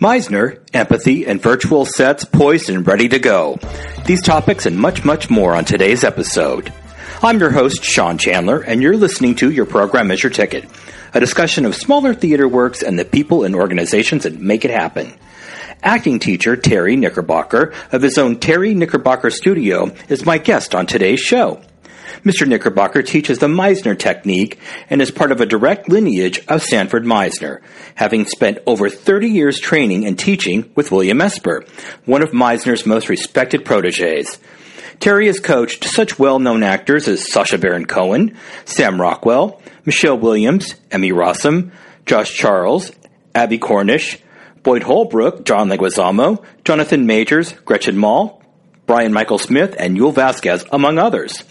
Meisner, empathy, and virtual sets poised and ready to go. These topics and much, much more on today's episode. I'm your host, Sean Chandler, and you're listening to Your Program is Your Ticket, a discussion of smaller theater works and the people and organizations that make it happen. Acting teacher Terry Knickerbocker of his own Terry Knickerbocker Studio is my guest on today's show. Mr. Knickerbocker teaches the Meisner technique and is part of a direct lineage of Sanford Meisner, having spent over 30 years training and teaching with William Esper, one of Meisner's most respected proteges. Terry has coached such well-known actors as Sacha Baron Cohen, Sam Rockwell, Michelle Williams, Emmy Rossum, Josh Charles, Abbie Cornish, Boyd Holbrook, John Leguizamo, Jonathan Majors, Gretchen Mol, Brian Michael Smith, and Yul Vasquez, among others.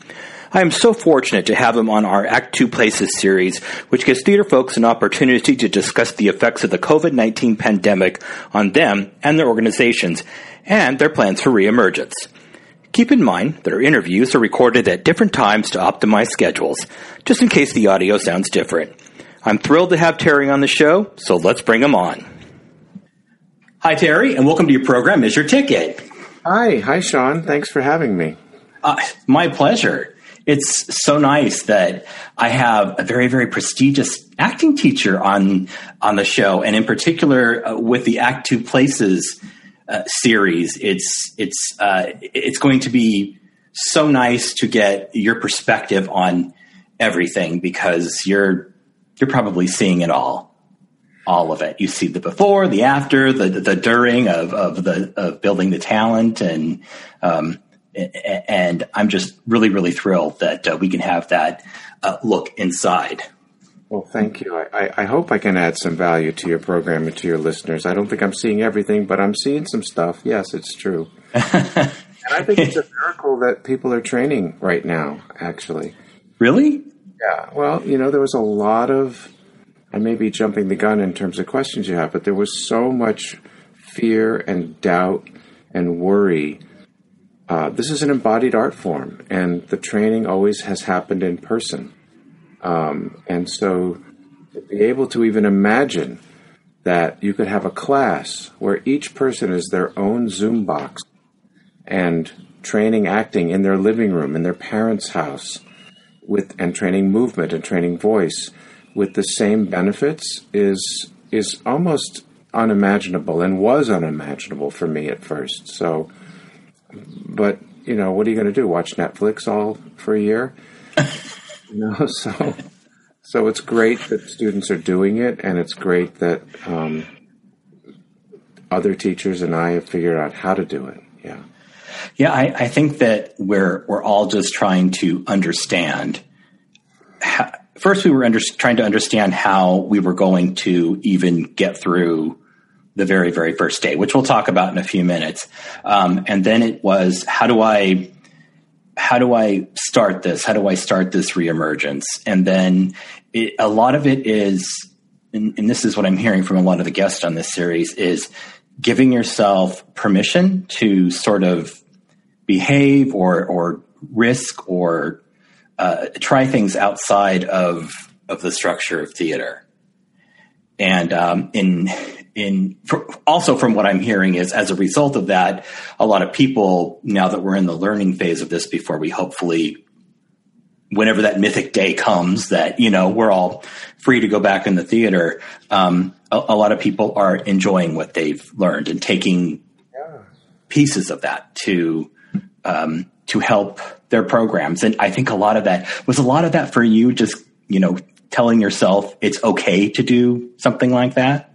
I am so fortunate to have him on our Act Two Places series, which gives theater folks an opportunity to discuss the effects of the COVID-19 pandemic on them and their organizations, and their plans for reemergence. Keep in mind that our interviews are recorded at different times to optimize schedules, just in case the audio sounds different. I'm thrilled to have Terry on the show, so let's bring him on. Hi, Terry, and welcome to your program, Is Your Ticket? Hi, hi, Sean. Thanks for having me. Uh, my pleasure it's so nice that I have a very, very prestigious acting teacher on on the show, and in particular uh, with the Act Two Places uh, series. It's it's uh, it's going to be so nice to get your perspective on everything because you're you're probably seeing it all all of it. You see the before, the after, the the during of of the of building the talent, and um, and I'm just really, really thrilled that uh, we can have that uh, look inside. Well, thank you. I, I, hope I can add some value to your program and to your listeners. I don't think I'm seeing everything, but I'm seeing some stuff. Yes, it's true. and I think it's a miracle that people are training right now, actually. Really? Yeah. Well, you know, there was a lot of, I may be jumping the gun in terms of questions you have, but there was so much fear and doubt and worry uh, this is an embodied art form, and the training always has happened in person. Um, and so, to be able to even imagine that you could have a class where each person is their own Zoom box and training acting in their living room, in their parents' house, with and training movement and training voice with the same benefits is is almost unimaginable and was unimaginable for me at first. So but you know, what are you going to do? Watch Netflix all for a year? you know, so so it's great that students are doing it, and it's great that um, other teachers and I have figured out how to do it. Yeah, yeah. I, I think that we're we're all just trying to understand. How, first, we were under, trying to understand how we were going to even get through the very, very first day, which we'll talk about in a few minutes. Um, and then it was, how do I, how do I start this? How do I start this reemergence? And then it, a lot of it is, and, and this is what I'm hearing from a lot of the guests on this series is giving yourself permission to sort of behave or, or risk or uh, try things outside of, of the structure of theater. And um, in in also from what I'm hearing is as a result of that, a lot of people now that we're in the learning phase of this before we hopefully whenever that mythic day comes that you know we're all free to go back in the theater um, a, a, lot of people are enjoying what they've learned and taking yeah. pieces of that to um, to help their programs and i think a lot of that was a lot of that for you just you know telling yourself it's okay to do something like that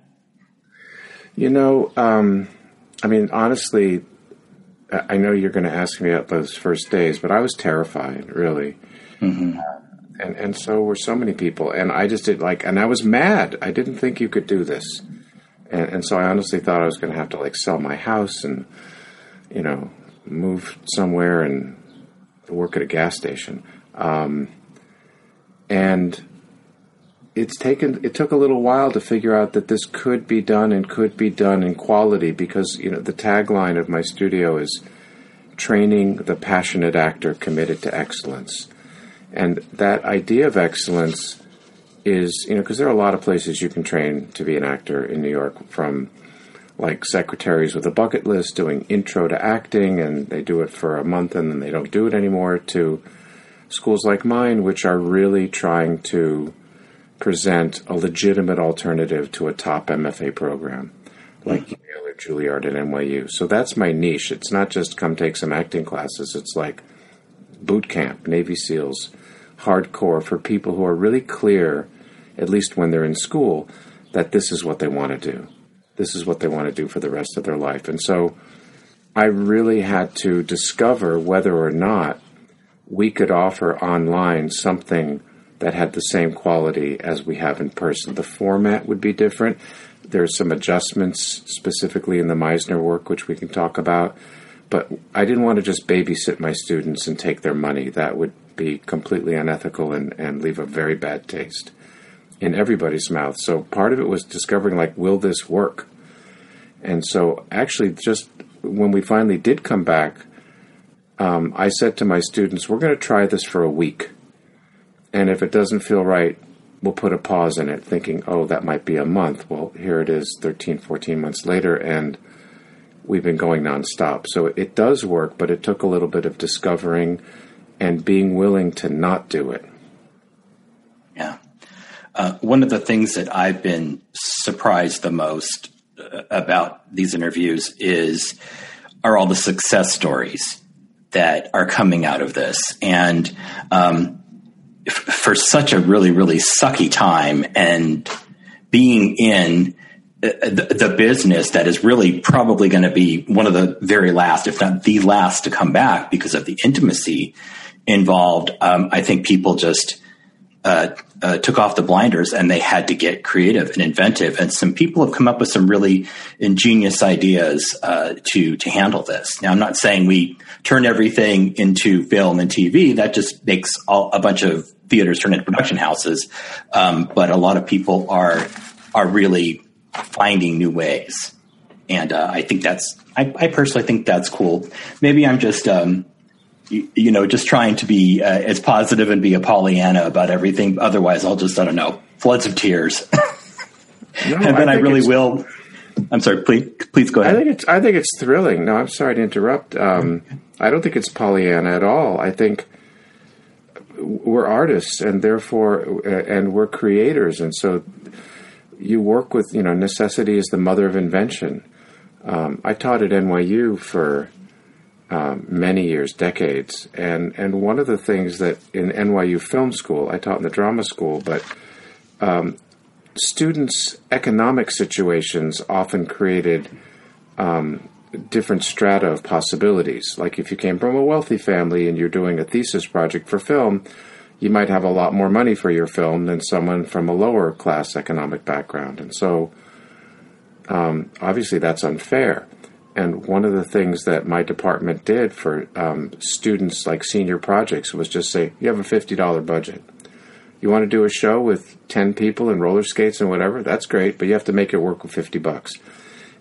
you know um, i mean honestly I know you're going to ask me about those first days, but I was terrified, really. Mm-hmm. And and so were so many people, and I just did like, and I was mad. I didn't think you could do this, and, and so I honestly thought I was going to have to like sell my house and, you know, move somewhere and work at a gas station. Um, and it's taken it took a little while to figure out that this could be done and could be done in quality because you know the tagline of my studio is training the passionate actor committed to excellence. And that idea of excellence is, you know, because there are a lot of places you can train to be an actor in New York, from like secretaries with a bucket list doing intro to acting, and they do it for a month and then they don't do it anymore, to schools like mine, which are really trying to present a legitimate alternative to a top MFA program like mm-hmm. Yale or Juilliard at NYU. So that's my niche. It's not just come take some acting classes. It's like boot camp, Navy SEALs, hardcore for people who are really clear, at least when they're in school, that this is what they want to do. This is what they want to do for the rest of their life. And so I really had to discover whether or not we could offer online something that had the same quality as we have in person. The format would be different. There's some adjustments specifically in the Meisner work, which we can talk about. But I didn't want to just babysit my students and take their money. That would be completely unethical and, and leave a very bad taste in everybody's mouth. So part of it was discovering like, will this work? And so actually, just when we finally did come back, um, I said to my students, we're going to try this for a week. And if it doesn't feel right, we'll put a pause in it, thinking, oh, that might be a month. Well, here it is 13, 14 months later, and we've been going nonstop. So it does work, but it took a little bit of discovering and being willing to not do it. Yeah. Uh, one of the things that I've been surprised the most uh, about these interviews is are all the success stories that are coming out of this, and um, for such a really really sucky time, and being in uh, the, business that is really probably going to be one of the very last, if not the last, to come back because of the intimacy involved, um, I think people just uh, uh, took off the blinders and they had to get creative and inventive. And some people have come up with some really ingenious ideas uh, to to handle this. Now, I'm not saying we turn everything into film and TV. That just makes all, a bunch of theaters turn into production houses. Um, but a lot of people are are really finding new ways, and uh, I think that's. I, I, personally think that's cool. Maybe I'm just um, you, know, just trying to be uh, as positive and be a Pollyanna about everything. Otherwise, I'll just, I don't know, floods of tears. no, and then I, I really will. I'm sorry. Please, please go ahead. I think it's. I think it's thrilling. No, I'm sorry to interrupt. Um, I don't think it's Pollyanna at all. I think we're artists, and therefore, uh, and we're creators, and so you work with. You know, necessity is the mother of invention. Um, I taught at NYU for um, many years, decades. And and one of the things that in NYU Film School, I taught in the drama school, but um, students' economic situations often created um, different strata of possibilities. Like if you came from a wealthy family and you're doing a thesis project for film, you might have a lot more money for your film than someone from a lower class economic background. And so, um, obviously, that's unfair. And one of the things that my department did for um, students like senior projects was just say, you have a $50 budget. You want to do a show with 10 people and roller skates and whatever? That's great, but you have to make it work with 50 bucks.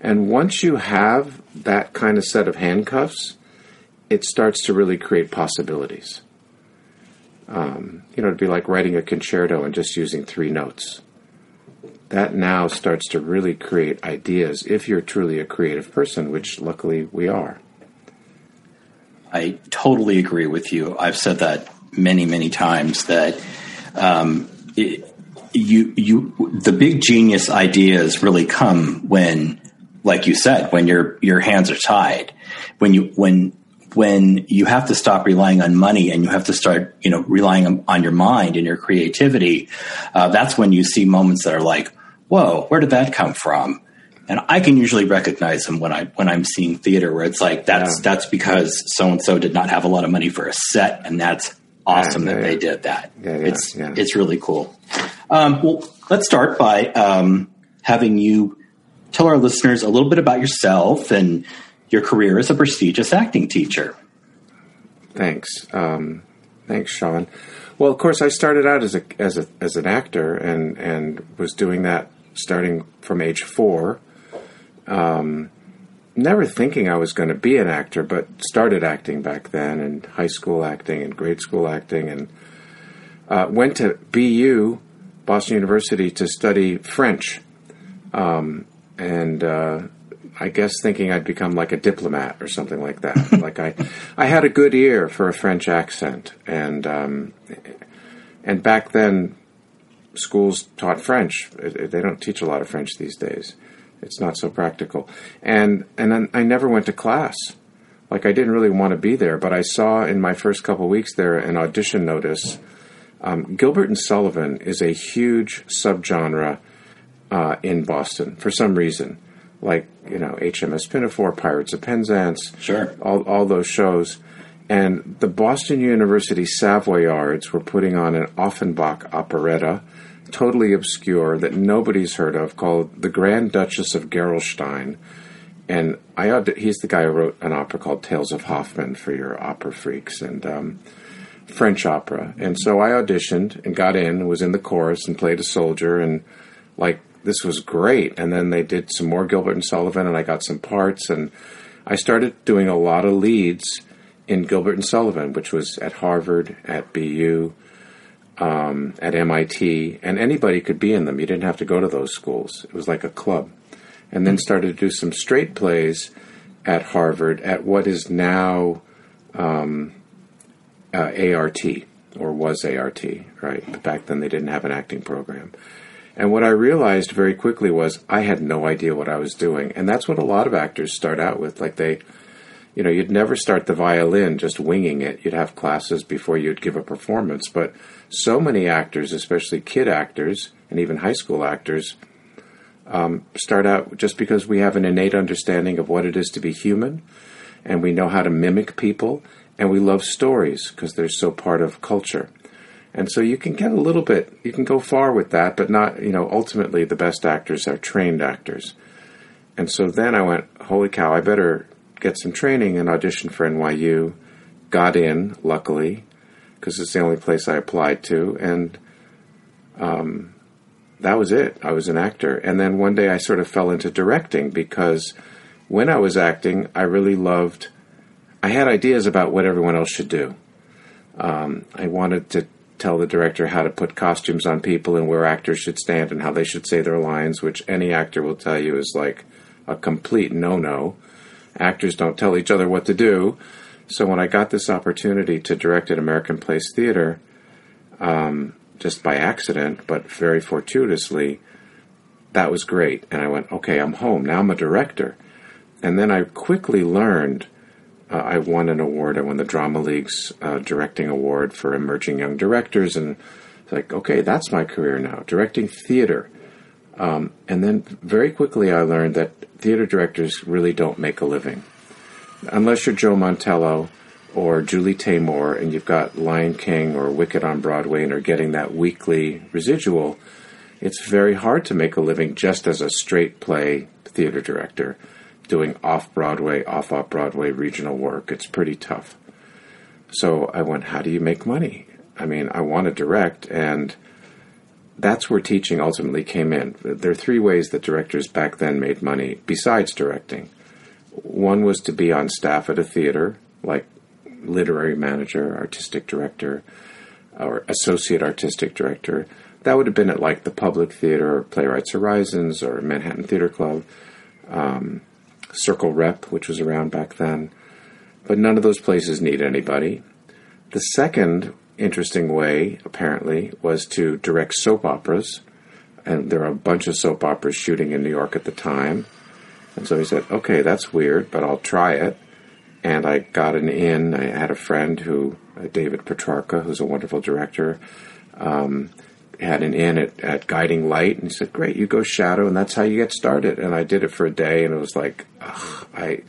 And once you have that kind of set of handcuffs, it starts to really create possibilities. Um, you know, it'd be like writing a concerto and just using three notes that now starts to really create ideas if you're truly a creative person, which luckily we are. I totally agree with you. I've said that many, many times that um, it, you you the big genius ideas really come when, like you said, when your your hands are tied, when you when when you have to stop relying on money and you have to start, you know, relying on, on your mind and your creativity, uh, that's when you see moments that are like, whoa, where did that come from? And I can usually recognize them when I when I'm seeing theater where it's like that's yeah. that's because so and so did not have a lot of money for a set, and that's awesome yeah, yeah, that they did that. it's it's really cool. Um, well, let's start by um, having you tell our listeners a little bit about yourself and your career as a prestigious acting teacher. Thanks, um, thanks, Sean. Well, of course, I started out as a as a as an actor and and was doing that starting from age four. Um, never thinking I was going to be an actor, but started acting back then, and high school acting and grade school acting, and uh, went to BU, Boston University, to study French. Um, and uh, I guess thinking I'd become like a diplomat or something like that. like I, I had a good ear for a French accent, and um, and back then, schools taught French. They don't teach a lot of French these days. It's not so practical. And and I never went to class. Like I didn't really want to be there, but I saw in my first couple weeks there an audition notice. Um, Gilbert and Sullivan is a huge subgenre uh, in Boston for some reason like you know HMS Pinafore, Pirates of Penzance, sure, all all those shows. And the Boston University Savoyards were putting on an Offenbach operetta, totally obscure that nobody's heard of, called The Grand Duchess of Gerolstein. And I he's the guy who wrote an opera called Tales of Hoffmann for your opera freaks and um, French opera. And so I auditioned and got in, was in the chorus and played a soldier and like this was great. And then they did some more Gilbert and Sullivan, and I got some parts, and I started doing a lot of leads in Gilbert and Sullivan, which was at Harvard, at BU, um, at MIT, and anybody could be in them. You didn't have to go to those schools. It was like a club. And then started to do some straight plays at Harvard at what is now um, uh, ART or was ART, right? But back then they didn't have an acting program. And what I realized very quickly was I had no idea what I was doing. And that's what a lot of actors start out with. Like they, you know, you'd never start the violin just winging it. You'd have classes before you'd give a performance. But so many actors, especially kid actors and even high school actors, um, start out just because we have an innate understanding of what it is to be human and we know how to mimic people and we love stories because they're so part of culture. And so you can get a little bit, you can go far with that, but not, you know, ultimately the best actors are trained actors. And so then I went, holy cow, I better get some training and audition for NYU. Got in, luckily, because it's the only place I applied to. And um, that was it. I was an actor. And then one day I sort of fell into directing because when I was acting, I really loved, I had ideas about what everyone else should do. Um, I wanted to tell the director how to put costumes on people and where actors should stand and how they should say their lines, which any actor will tell you is like a complete no no. Actors don't tell each other what to do. So when I got this opportunity to direct at American Place Theater, um, just by accident, but very fortuitously, that was great. And I went, okay, I'm home. Now I'm a director. And then I quickly learned uh, I won an award. I won the Drama League's uh, directing award for emerging young directors, and it's like, okay, that's my career now, directing theater. Um, and then very quickly, I learned that theater directors really don't make a living, unless you're Joe Mantello or Julie Taymor, and you've got Lion King or Wicked on Broadway, and are getting that weekly residual. It's very hard to make a living just as a straight play theater director doing off Broadway, off off Broadway regional work. It's pretty tough. So I went, how do you make money? I mean, I want to direct, and that's where teaching ultimately came in. There are three ways that directors back then made money besides directing. One was to be on staff at a theater, like literary manager, artistic director, or associate artistic director. That would have been at like the Public Theater, or Playwrights Horizons, or Manhattan Theater Club. Um, Circle Rep, which was around back then. But none of those places need anybody. The second interesting way, apparently, was to direct soap operas. And there were a bunch of soap operas shooting in New York at the time. And so he said, okay, that's weird, but I'll try it. And I got an in. I had a friend who, uh, David Petrarca, who's a wonderful director, um, had an in at, at Guiding Light. And he said, great, you go shadow, and that's how you get started. And I did it for a day, and it was like, ugh, I.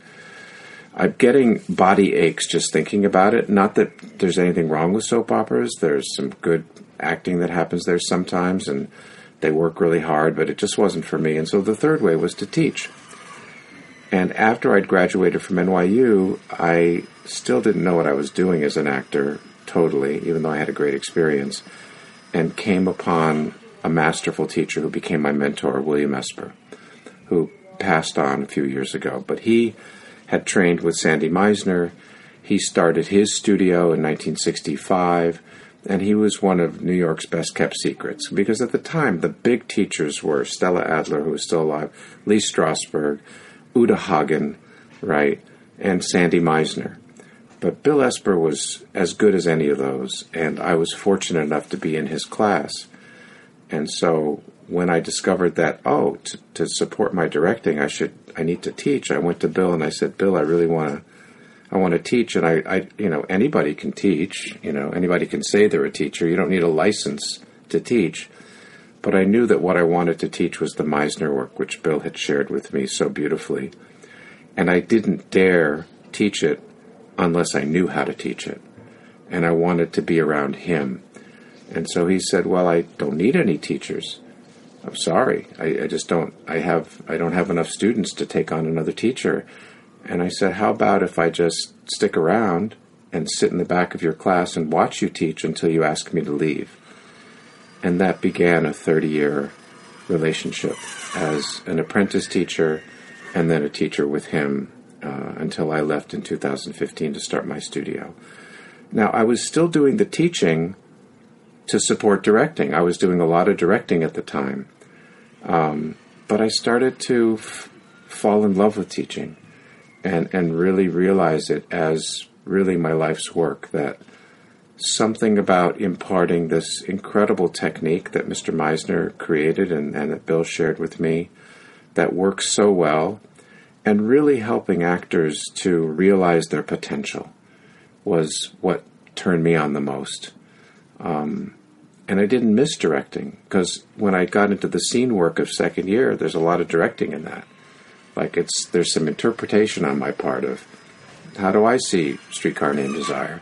I'm getting body aches just thinking about it. Not that there's anything wrong with soap operas. There's some good acting that happens there sometimes, and they work really hard, but it just wasn't for me. And so the third way was to teach. And after I'd graduated from NYU, I still didn't know what I was doing as an actor totally, even though I had a great experience, and came upon a masterful teacher who became my mentor, William Esper, who passed on a few years ago. But he had trained with Sandy Meisner. He started his studio in 1965, and he was one of New York's best kept secrets because at the time the big teachers were Stella Adler, who was still alive, Lee Strasberg, Uta Hagen, right, and Sandy Meisner. But Bill Esper was as good as any of those, and I was fortunate enough to be in his class. And so when I discovered that, oh, to, to support my directing, I should I need to teach. I went to Bill and I said, Bill, I really want to, I want to teach. And I, I, you know, anybody can teach. You know, anybody can say they're a teacher. You don't need a license to teach. But I knew that what I wanted to teach was the Meisner work, which Bill had shared with me so beautifully. And I didn't dare teach it unless I knew how to teach it. And I wanted to be around him. And so he said, Well, I don't need any teachers. I'm sorry. I, I, just don't. I have. I don't have enough students to take on another teacher. And I said, how about if I just stick around and sit in the back of your class and watch you teach until you ask me to leave? And that began a 30-year relationship as an apprentice teacher, and then a teacher with him uh, until I left in 2015 to start my studio. Now I was still doing the teaching to support directing. I was doing a lot of directing at the time. Um, but I started to f- fall in love with teaching and, and really realize it as really my life's work that something about imparting this incredible technique that Mr. Meisner created and, and that Bill shared with me that works so well and really helping actors to realize their potential was what turned me on the most. Um, and I didn't miss directing because when I got into the scene work of second year, there's a lot of directing in that. Like it's there's some interpretation on my part of how do I see Streetcar Named Desire.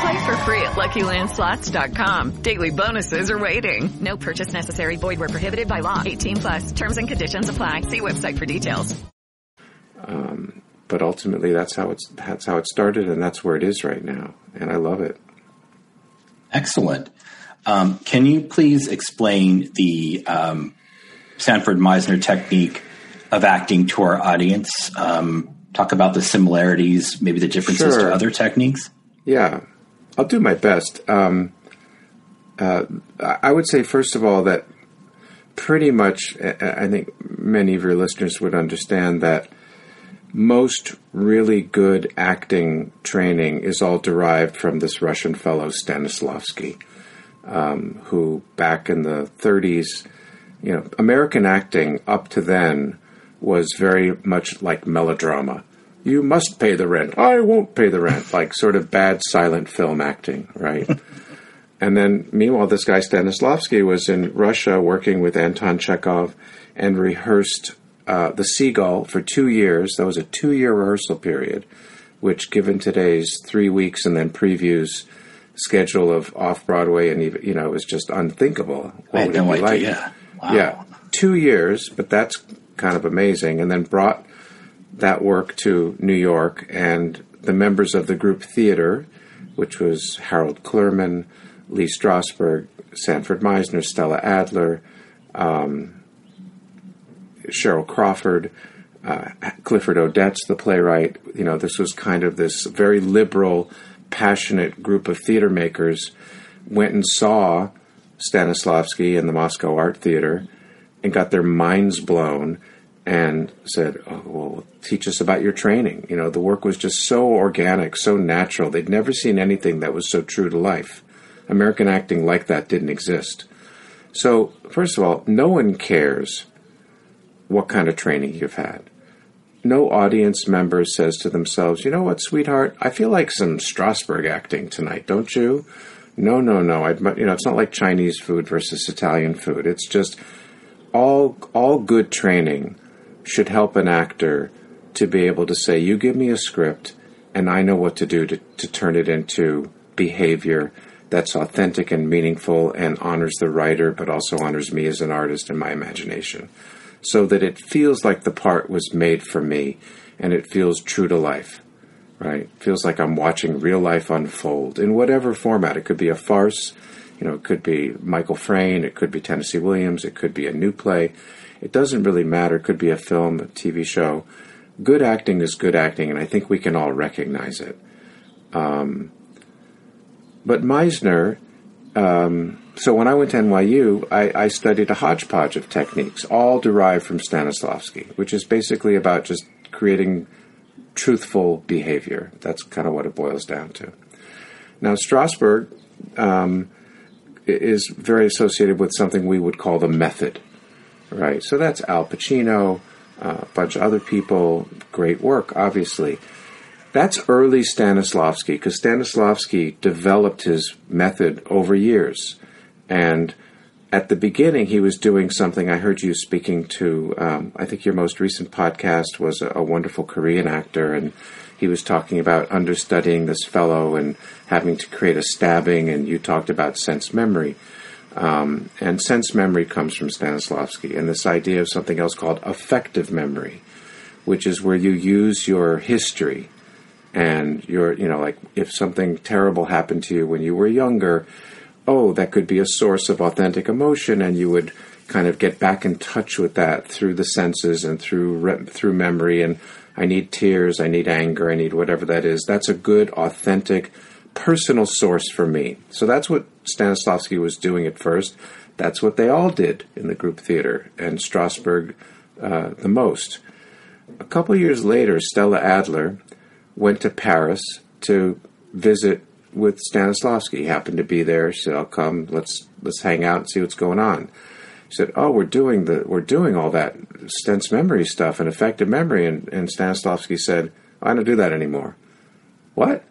Play for free at LuckyLandSlots.com. Daily bonuses are waiting. No purchase necessary. Void where prohibited by law. 18 plus. Terms and conditions apply. See website for details. Um, but ultimately, that's how it's that's how it started, and that's where it is right now, and I love it. Excellent. Um, can you please explain the um, Sanford Meisner technique of acting to our audience? Um, talk about the similarities, maybe the differences Sure. to other techniques. Yeah, I'll do my best. Um, uh, I would say, first of all, that pretty much, I think many of your listeners would understand that most really good acting training is all derived from this Russian fellow Stanislavski, um, who back in the 30s, you know, American acting up to then was very much like melodrama. You must pay the rent. I won't pay the rent. Like sort of bad silent film acting, right? and then, meanwhile, this guy Stanislavski was in Russia working with Anton Chekhov and rehearsed uh, The Seagull for two years. That was a two year rehearsal period, which, given today's three weeks and then previews schedule of off Broadway, and even, you know, it was just unthinkable. I had no it be idea. Wow. Yeah, two years, but that's kind of amazing. And then brought that work to New York, and the members of the group theater, which was Harold Clurman, Lee Strasberg, Sanford Meisner, Stella Adler, um, Cheryl Crawford, uh, Clifford Odets, the playwright. You know, this was kind of this very liberal, passionate group of theater makers went and saw Stanislavski in the Moscow Art Theater and got their minds blown and said, oh, well, teach us about your training. You know, the work was just so organic, so natural. They'd never seen anything that was so true to life. American acting like that didn't exist. So, first of all, no one cares what kind of training you've had. No audience member says to themselves, you know what, sweetheart, I feel like some Strasberg acting tonight, don't you? No, no, no. I'd, you know, it's not like Chinese food versus Italian food. It's just all all good training should help an actor to be able to say, "You give me a script, and I know what to do to, to turn it into behavior that's authentic and meaningful and honors the writer, but also honors me as an artist and my imagination, so that it feels like the part was made for me, and it feels true to life." Right? Feels like I'm watching real life unfold in whatever format. It could be a farce, you know, it could be Michael Frayn, it could be Tennessee Williams, it could be a new play. It doesn't really matter. It could be a film, a TV show. Good acting is good acting, and I think we can all recognize it. Um, but Meisner, um, so when I went to NYU, I, I, studied a hodgepodge of techniques, all derived from Stanislavski, which is basically about just creating truthful behavior. That's kind of what it boils down to. Now, Strasberg um, is very associated with something we would call the method, right? So that's Al Pacino, uh, a bunch of other people, great work, obviously. That's early Stanislavski because Stanislavski developed his method over years. And at the beginning, he was doing something. I heard you speaking to, um, I think your most recent podcast was a, a, wonderful Korean actor, and he was talking about understudying this fellow and having to create a stabbing, and you talked about sense memory. Um, and sense memory comes from Stanislavski, and this idea of something else called affective memory, which is where you use your history and your, you know, like if something terrible happened to you when you were younger oh, that could be a source of authentic emotion, and you would kind of get back in touch with that through the senses and through through memory. And I need tears, I need anger, I need whatever that is. That's a good, authentic, personal source for me. So that's what Stanislavski was doing at first. That's what they all did in the group theater, and Strasberg uh, the most. A couple years later, Stella Adler went to Paris to visit with Stanislavski. He happened to be there. She said, "I'll come. Let's let's hang out and see what's going on." He said, "Oh, we're doing the we're doing all that sense memory stuff and affective memory." And, and Stanislavski said, "I don't do that anymore." What?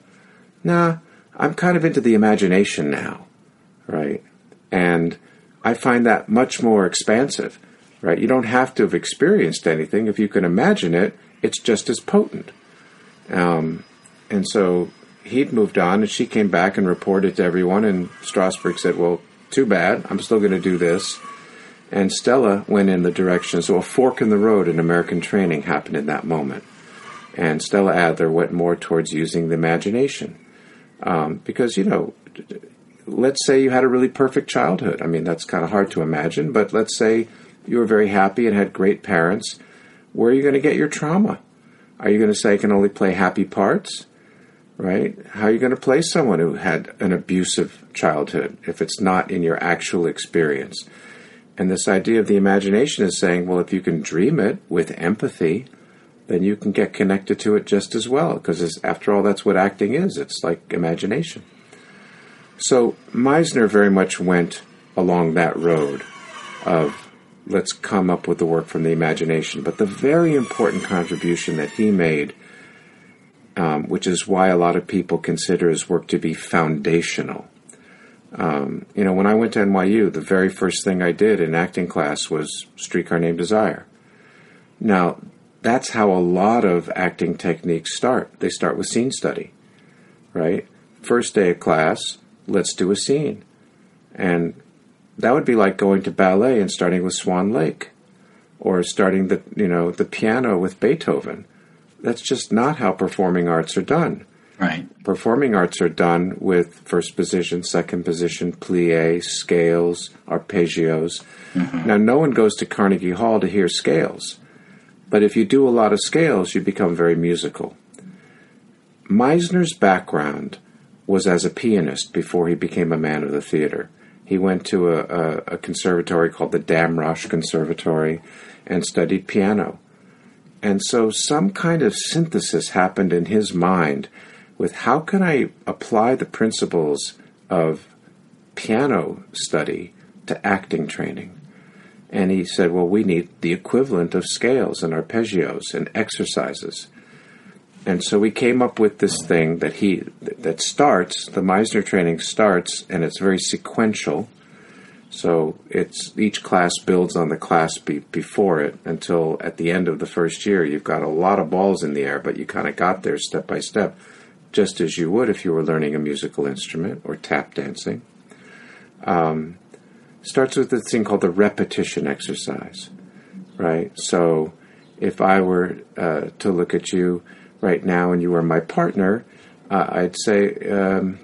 Nah, I'm kind of into the imagination now, right? And I find that much more expansive, right? You don't have to have experienced anything. If you can imagine it, it's just as potent. Um, and so he'd moved on, and she came back and reported to everyone. And Strasberg said, "Well, too bad. I'm still going to do this." And Stella went in the direction. So a fork in the road in American training happened in that moment. And Stella Adler went more towards using the imagination, um, because you know, let's say you had a really perfect childhood. I mean, that's kind of hard to imagine, but let's say you were very happy and had great parents. Where are you going to get your trauma? Are you going to say I can only play happy parts? right? How are you going to play someone who had an abusive childhood if it's not in your actual experience? And this idea of the imagination is saying, well, if you can dream it with empathy, then you can get connected to it just as well, because after all, that's what acting is. It's like imagination. So Meisner very much went along that road of let's come up with the work from the imagination. But the very important contribution that he made um, which is why a lot of people consider his work to be foundational. Um, you know, when I went to NYU, the very first thing I did in acting class was Streetcar Named Desire. Now, that's how a lot of acting techniques start. They start with scene study, right? First day of class, let's do a scene. And that would be like going to ballet and starting with Swan Lake or starting the, you know, the piano with Beethoven that's just not how performing arts are done. Right. Performing arts are done with first position, second position, plie, scales, arpeggios. Mm-hmm. Now, no one goes to Carnegie Hall to hear scales, but if you do a lot of scales, you become very musical. Meisner's background was as a pianist before he became a man of the theater. He went to a, a, a conservatory called the Damrosch Conservatory and studied piano. And so some kind of synthesis happened in his mind with how can I apply the principles of piano study to acting training? And he said, well, we need the equivalent of scales and arpeggios and exercises. And so we came up with this thing that he that starts the Meisner training starts and it's very sequential. So it's each class builds on the class be, before it until at the end of the first year you've got a lot of balls in the air, but you kind of got there step by step, just as you would if you were learning a musical instrument or tap dancing. Um, starts with this thing called the repetition exercise, right? So if I were uh, to look at you right now and you were my partner, uh, I'd say, um,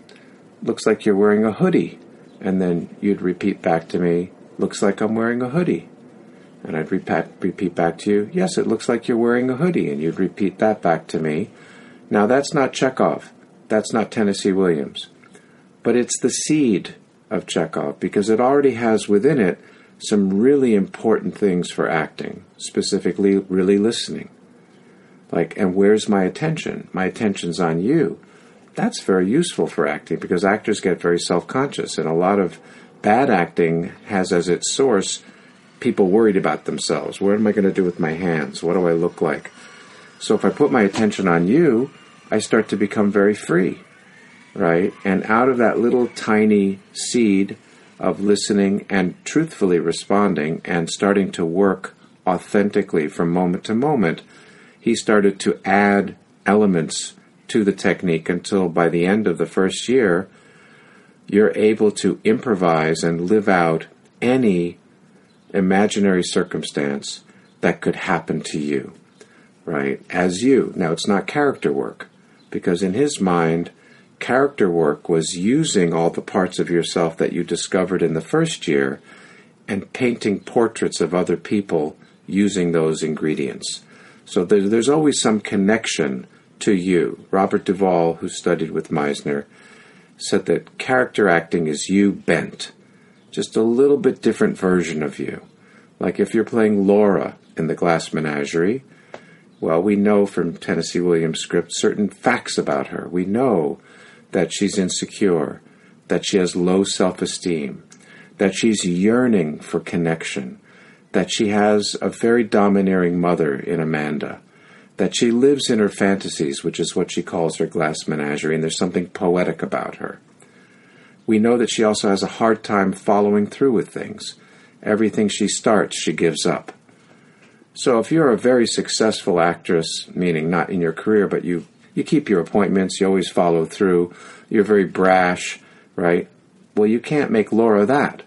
looks like you're wearing a hoodie. And then you'd repeat back to me, looks like I'm wearing a hoodie. And I'd repeat, repeat back to you, yes, it looks like you're wearing a hoodie. And you'd repeat that back to me. Now, that's not Chekhov. That's not Tennessee Williams. But it's the seed of Chekhov because it already has within it some really important things for acting, specifically, really listening. Like, and where's my attention? My attention's on you. That's very useful for acting because actors get very self conscious, and a lot of bad acting has as its source people worried about themselves. What am I going to do with my hands? What do I look like? So if I put my attention on you, I start to become very free, right? And out of that little tiny seed of listening and truthfully responding and starting to work authentically from moment to moment, he started to add elements to the technique until by the end of the first year, you're able to improvise and live out any imaginary circumstance that could happen to you, right? As you. Now, it's not character work, because in his mind, character work was using all the parts of yourself that you discovered in the first year and painting portraits of other people using those ingredients. So there, there's always some connection to you. Robert Duvall, who studied with Meisner, said that character acting is you bent, just a little bit different version of you. Like if you're playing Laura in the Glass Menagerie, well, we know from Tennessee Williams' script certain facts about her. We know that she's insecure, that she has low self esteem, that she's yearning for connection, that she has a very domineering mother in Amanda, that she lives in her fantasies, which is what she calls her glass menagerie, and there's something poetic about her. We know that she also has a hard time following through with things. Everything she starts, she gives up. So if you're a very successful actress, meaning not in your career, but you, you keep your appointments, you always follow through, you're very brash, right? Well, you can't make Laura that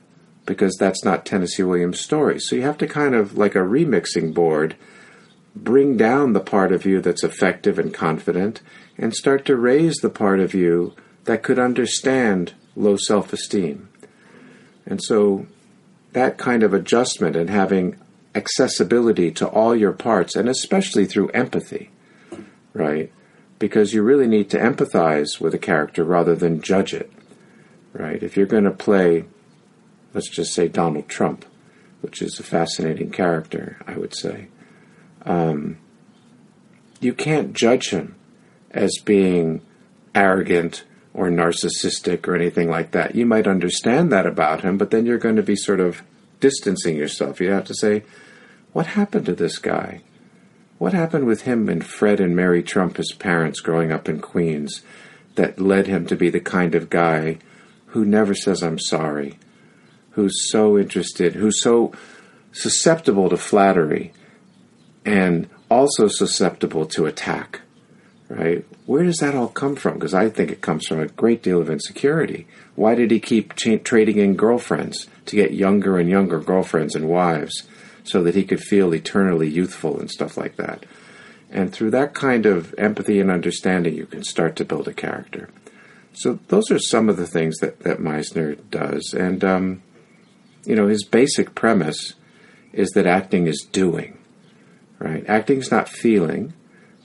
because that's not Tennessee Williams' story. So you have to kind of, like a remixing board, bring down the part of you that's effective and confident and start to raise the part of you that could understand low self esteem. And so that kind of adjustment and having accessibility to all your parts, and especially through empathy, right? Because you really need to empathize with a character rather than judge it, right? If you're going to play, let's just say Donald Trump, which is a fascinating character, I would say, um, you can't judge him as being arrogant or narcissistic or anything like that. You might understand that about him, but then you're going to be sort of distancing yourself. You have to say, what happened to this guy? What happened with him and Fred and Mary Trump, his parents, growing up in Queens, that led him to be the kind of guy who never says, I'm sorry, who's so interested, who's so susceptible to flattery and also susceptible to attack, right? Where does that all come from? Because I think it comes from a great deal of insecurity. Why did he keep cha- trading in girlfriends to get younger and younger girlfriends and wives so that he could feel eternally youthful and stuff like that? And through that kind of empathy and understanding, you can start to build a character. So those are some of the things that, that Meisner does. And, um, you know, his basic premise is that acting is doing, right? Acting is not feeling,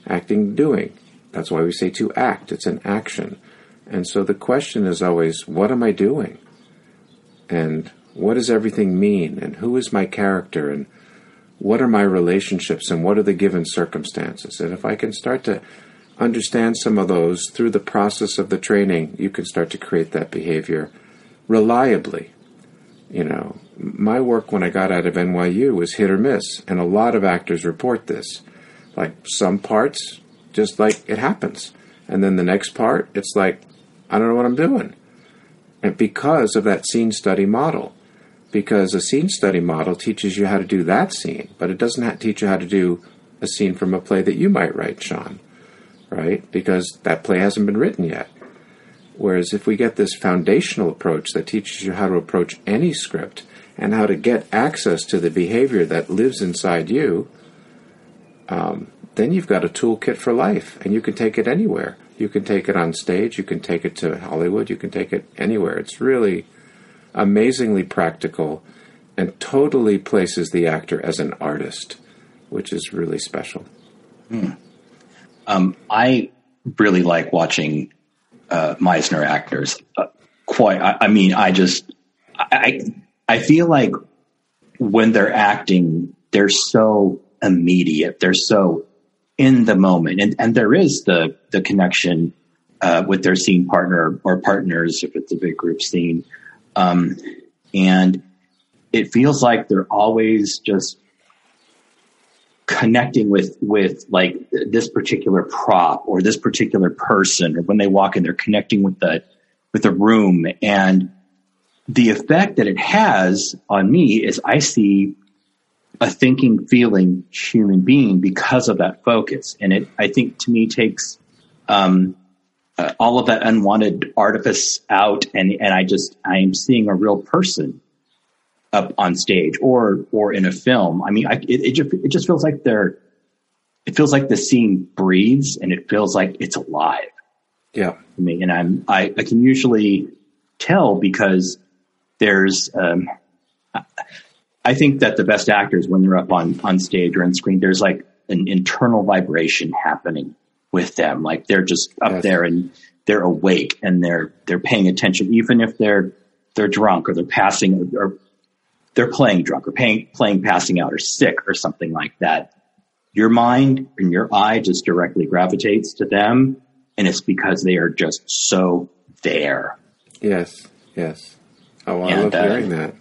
acting doing. That's why we say to act. It's an action. And so the question is always, what am I doing? And what does everything mean? And who is my character? And what are my relationships? And what are the given circumstances? And if I can start to understand some of those through the process of the training, you can start to create that behavior reliably. You know, my work when I got out of NYU was hit or miss, and a lot of actors report this. Like some parts, just like it happens. And then the next part, it's like, I don't know what I'm doing. And because of that scene study model. Because a scene study model teaches you how to do that scene, but it doesn't teach you how to do a scene from a play that you might write, Sean right? Because that play hasn't been written yet. Whereas if we get this foundational approach that teaches you how to approach any script and how to get access to the behavior that lives inside you, um, then you've got a toolkit for life and you can take it anywhere. You can take it on stage, you can take it to Hollywood, you can take it anywhere. It's really amazingly practical and totally places the actor as an artist, which is really special. Mm. Um, I really like watching uh, Meisner actors. Uh, quite, I, I, mean, I just, I, I feel like when they're acting, they're so immediate. They're so in the moment, and and there is the the connection uh, with their scene partner or partners if it's a big group scene, um, and it feels like they're always just connecting with with like this particular prop or this particular person or when they walk in they're connecting with the with the room. And the effect that it has on me is i see a thinking feeling human being because of that focus. And it i think to me takes um, uh, all of that unwanted artifice out and and i just i am seeing a real person up on stage or or in a film. I mean, I, it, it just it just feels like they're it feels like the scene breathes and it feels like it's alive. Yeah, I mean, and I'm I, I can usually tell because there's um, I think that the best actors when they're up on on stage or on screen, there's like an internal vibration happening with them. Like they're just up yes. there and they're awake and they're they're paying attention, even if they're they're drunk or they're passing or, they're playing drunk or paying, playing passing out or sick or something like that. Your mind and your eye just directly gravitates to them. And it's because they are just so there. Yes. Yes. Oh, well, I love uh, hearing that.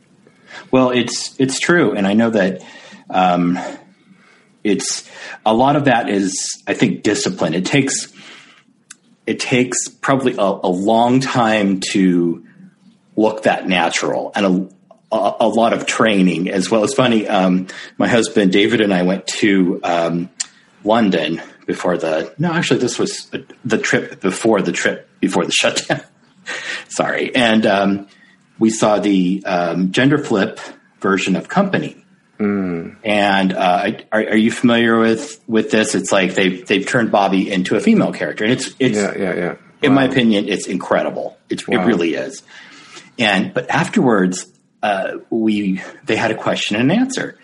Well, it's, it's true. And I know that, um, it's a lot of that is, I think, discipline. It takes, it takes probably a, a long time to look that natural and a, a, a lot of training as well. It's funny. Um, my husband David and I went to um, London before the. No, actually, this was the trip before the trip before the shutdown. Sorry, and um, we saw the um, gender flip version of Company. Mm. And uh, are, are, you familiar with with this? It's like they've they've turned Bobby into a female character, and it's it's yeah yeah yeah. Wow. In my opinion, it's incredible. It's, wow. It really is. And but afterwards, uh, we they had a question and answer,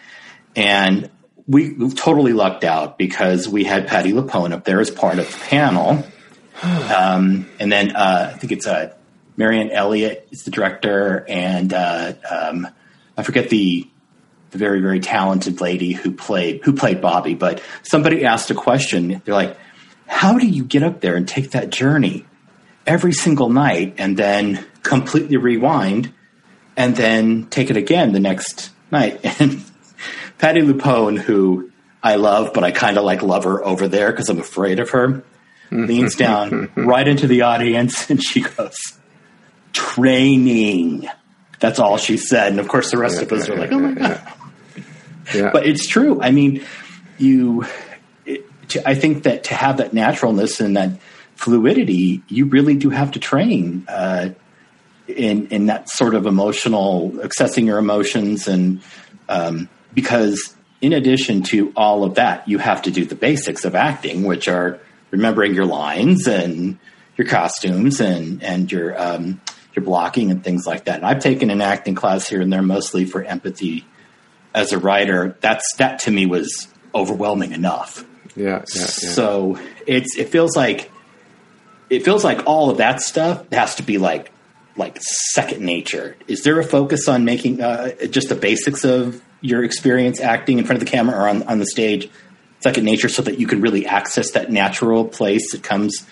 and we totally lucked out because we had Patti LuPone up there as part of the panel, um, and then uh, I think it's uh, Marianne Elliott is the director, and uh, um, I forget the the very very talented lady who played who played Bobby, but somebody asked a question. They're like, "How do you get up there and take that journey every single night, and then completely rewind?" and then take it again the next night. And Patti LuPone, who I love, but I kind of like love her over there because I'm afraid of her, leans down right into the audience and she goes, training. That's all she said. And of course, the rest of us are like, oh my God. Yeah. But it's true. I mean, you, it, to, I think that to have that naturalness and that fluidity, you really do have to train. Uh, in in that sort of emotional accessing your emotions and um, because in addition to all of that, you have to do the basics of acting, which are remembering your lines and your costumes and and your um, your blocking and things like that. And I've taken an acting class here and there, mostly for empathy. As a writer, that's that to me was overwhelming enough. Yeah, yeah, yeah. So it's it feels like it feels like all of that stuff has to be like like second nature. Is there a focus on making uh, just the basics of your experience acting in front of the camera or on, on the stage second nature, so that you can really access that natural place that comes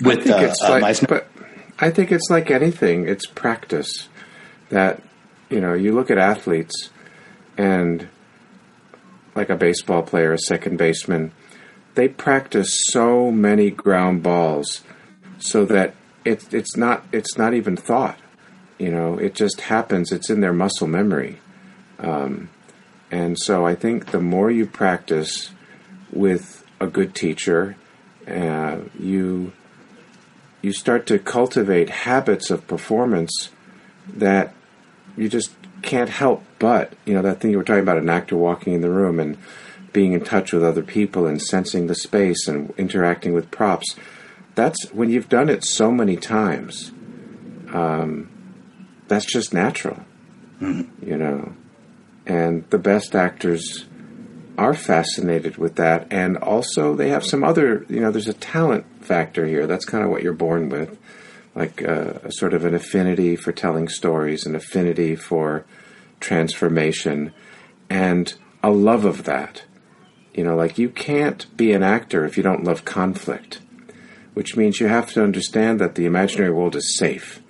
with I uh, uh, like, Meisner? but I think it's like anything. It's practice. That you know, you look at athletes, and like a baseball player, a second baseman, they practice so many ground balls, so that it's it's not it's not even thought. You know, it just happens. It's in their muscle memory. Um, and so I think the more you practice with a good teacher, uh, you you start to cultivate habits of performance that you just can't help but you know that thing you were talking about an actor walking in the room and being in touch with other people and sensing the space and interacting with props. That's when you've done it so many times um, that's just natural you know. And the best actors are fascinated with that. And also they have some other you know there's a talent factor here. That's kind of what you're born with like uh, a sort of an affinity for telling stories an affinity for transformation and a love of that. You know like you can't be an actor if you don't love conflict which means you have to understand that the imaginary world is safe.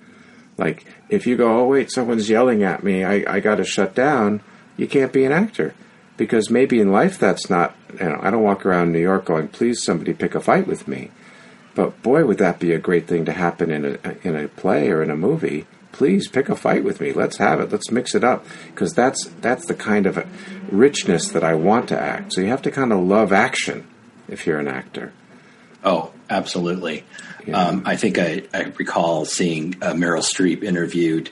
Like if you go oh wait someone's yelling at me i, I got to shut down you can't be an actor because maybe in life that's not you know i don't walk around new york going please somebody pick a fight with me but boy would that be a great thing to happen in a in a play or in a movie please pick a fight with me let's have it let's mix it up because that's that's the kind of richness that i want to act so you have to kind of love action if you're an actor Oh, absolutely. Um, I think I, I recall seeing uh, Meryl Streep interviewed,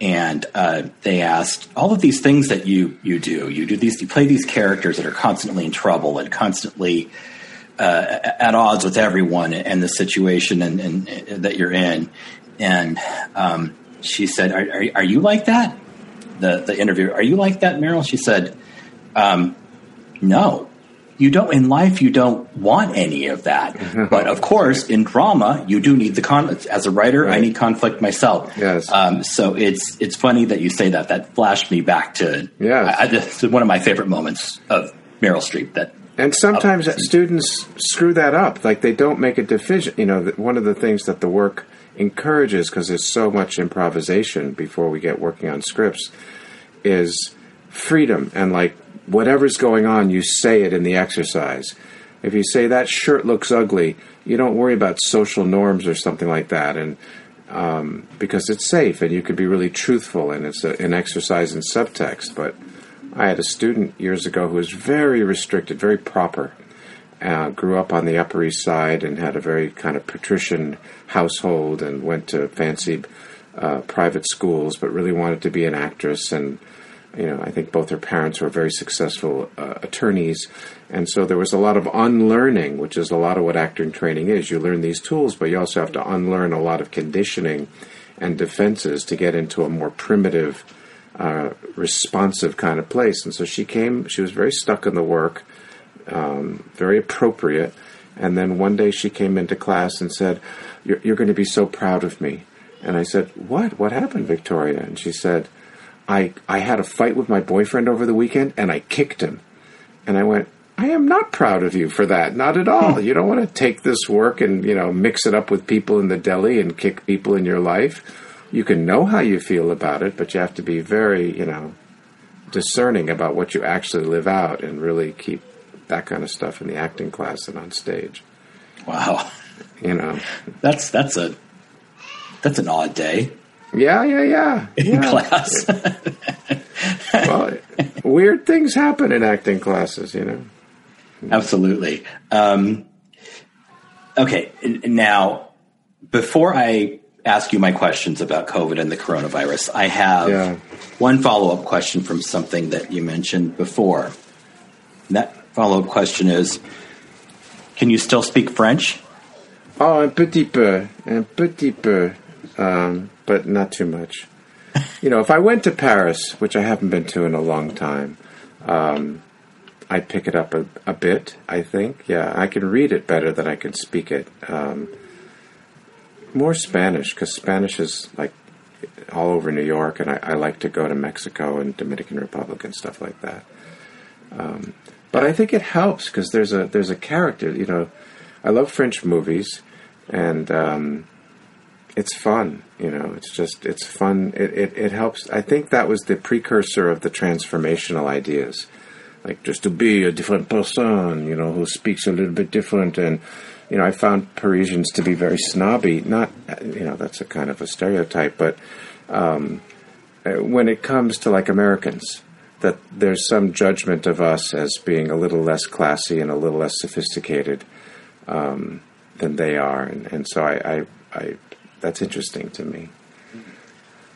and uh, they asked all of these things that you you do. You do these. You play these characters that are constantly in trouble and constantly uh, at odds with everyone and the situation and, and, and that you're in. And um, she said, are, are, "Are you like that?" The the interviewer, "Are you like that, Meryl?" She said, um, "No." you don't in life you don't want any of that but of course in drama you do need the conflict as a writer i need conflict myself yes um, so it's it's funny that you say that that flashed me back to Yes. I, I, this is one of my favorite moments of meryl streep that And sometimes students screw that up. Like they don't make a division. You know, one of the things that the work encourages, because there's so much improvisation before we get working on scripts, is freedom and like whatever's going on, you say it in the exercise. If you say that shirt looks ugly, you don't worry about social norms or something like that, and um, because it's safe and you can be really truthful and it's a, an exercise in subtext. But I had a student years ago who was very restricted, very proper. Uh, grew up on the Upper East Side and had a very kind of patrician household and went to fancy uh, private schools, but really wanted to be an actress. And you know, I think both her parents were very successful uh, attorneys, and so there was a lot of unlearning, which is a lot of what acting training is. You learn these tools, but you also have to unlearn a lot of conditioning and defenses to get into a more primitive, uh, responsive kind of place. And so she came. She was very stuck in the work, um, very appropriate. And then one day she came into class and said, "You're, you're going to be so proud of me." And I said, "What? What happened, Victoria?" And she said. I, I had a fight with my boyfriend over the weekend and I kicked him. And I went, I am not proud of you for that. Not at all. You don't want to take this work and, you know, mix it up with people in the deli and kick people in your life. You can know how you feel about it, but you have to be very, you know, discerning about what you actually live out and really keep that kind of stuff in the acting class and on stage. wow You know. that's that's a that's an odd day Yeah, yeah, yeah. in yeah. class well, weird things happen in acting classes, you know. Absolutely. Um, okay, now before I ask you my questions about COVID and the coronavirus. I have Yeah. one follow up question from something that you mentioned before. And that follow up question is Can you still speak French? Oh, un petit peu, un petit peu, um, but not too much. you know, if I went to Paris, which I haven't been to in a long time, um, I'd pick it up a, a bit. I think, yeah, I can read it better than I can speak it. Um, more Spanish because Spanish is like all over New York, and I, I like to go to Mexico and Dominican Republic and stuff like that. Um, but I think it helps because there's a there's a character. You know, I love French movies, and um, it's fun. You know, it's just it's fun. It, it it helps. I think that was the precursor of the transformational ideas, like just to be a different person. You know, who speaks a little bit different and. You know, I found Parisians to be very snobby. Not, you know, that's a kind of a stereotype, but um, when it comes to like Americans, that there's some judgment of us as being a little less classy and a little less sophisticated um, than they are, and, and so I, I, I, that's interesting to me.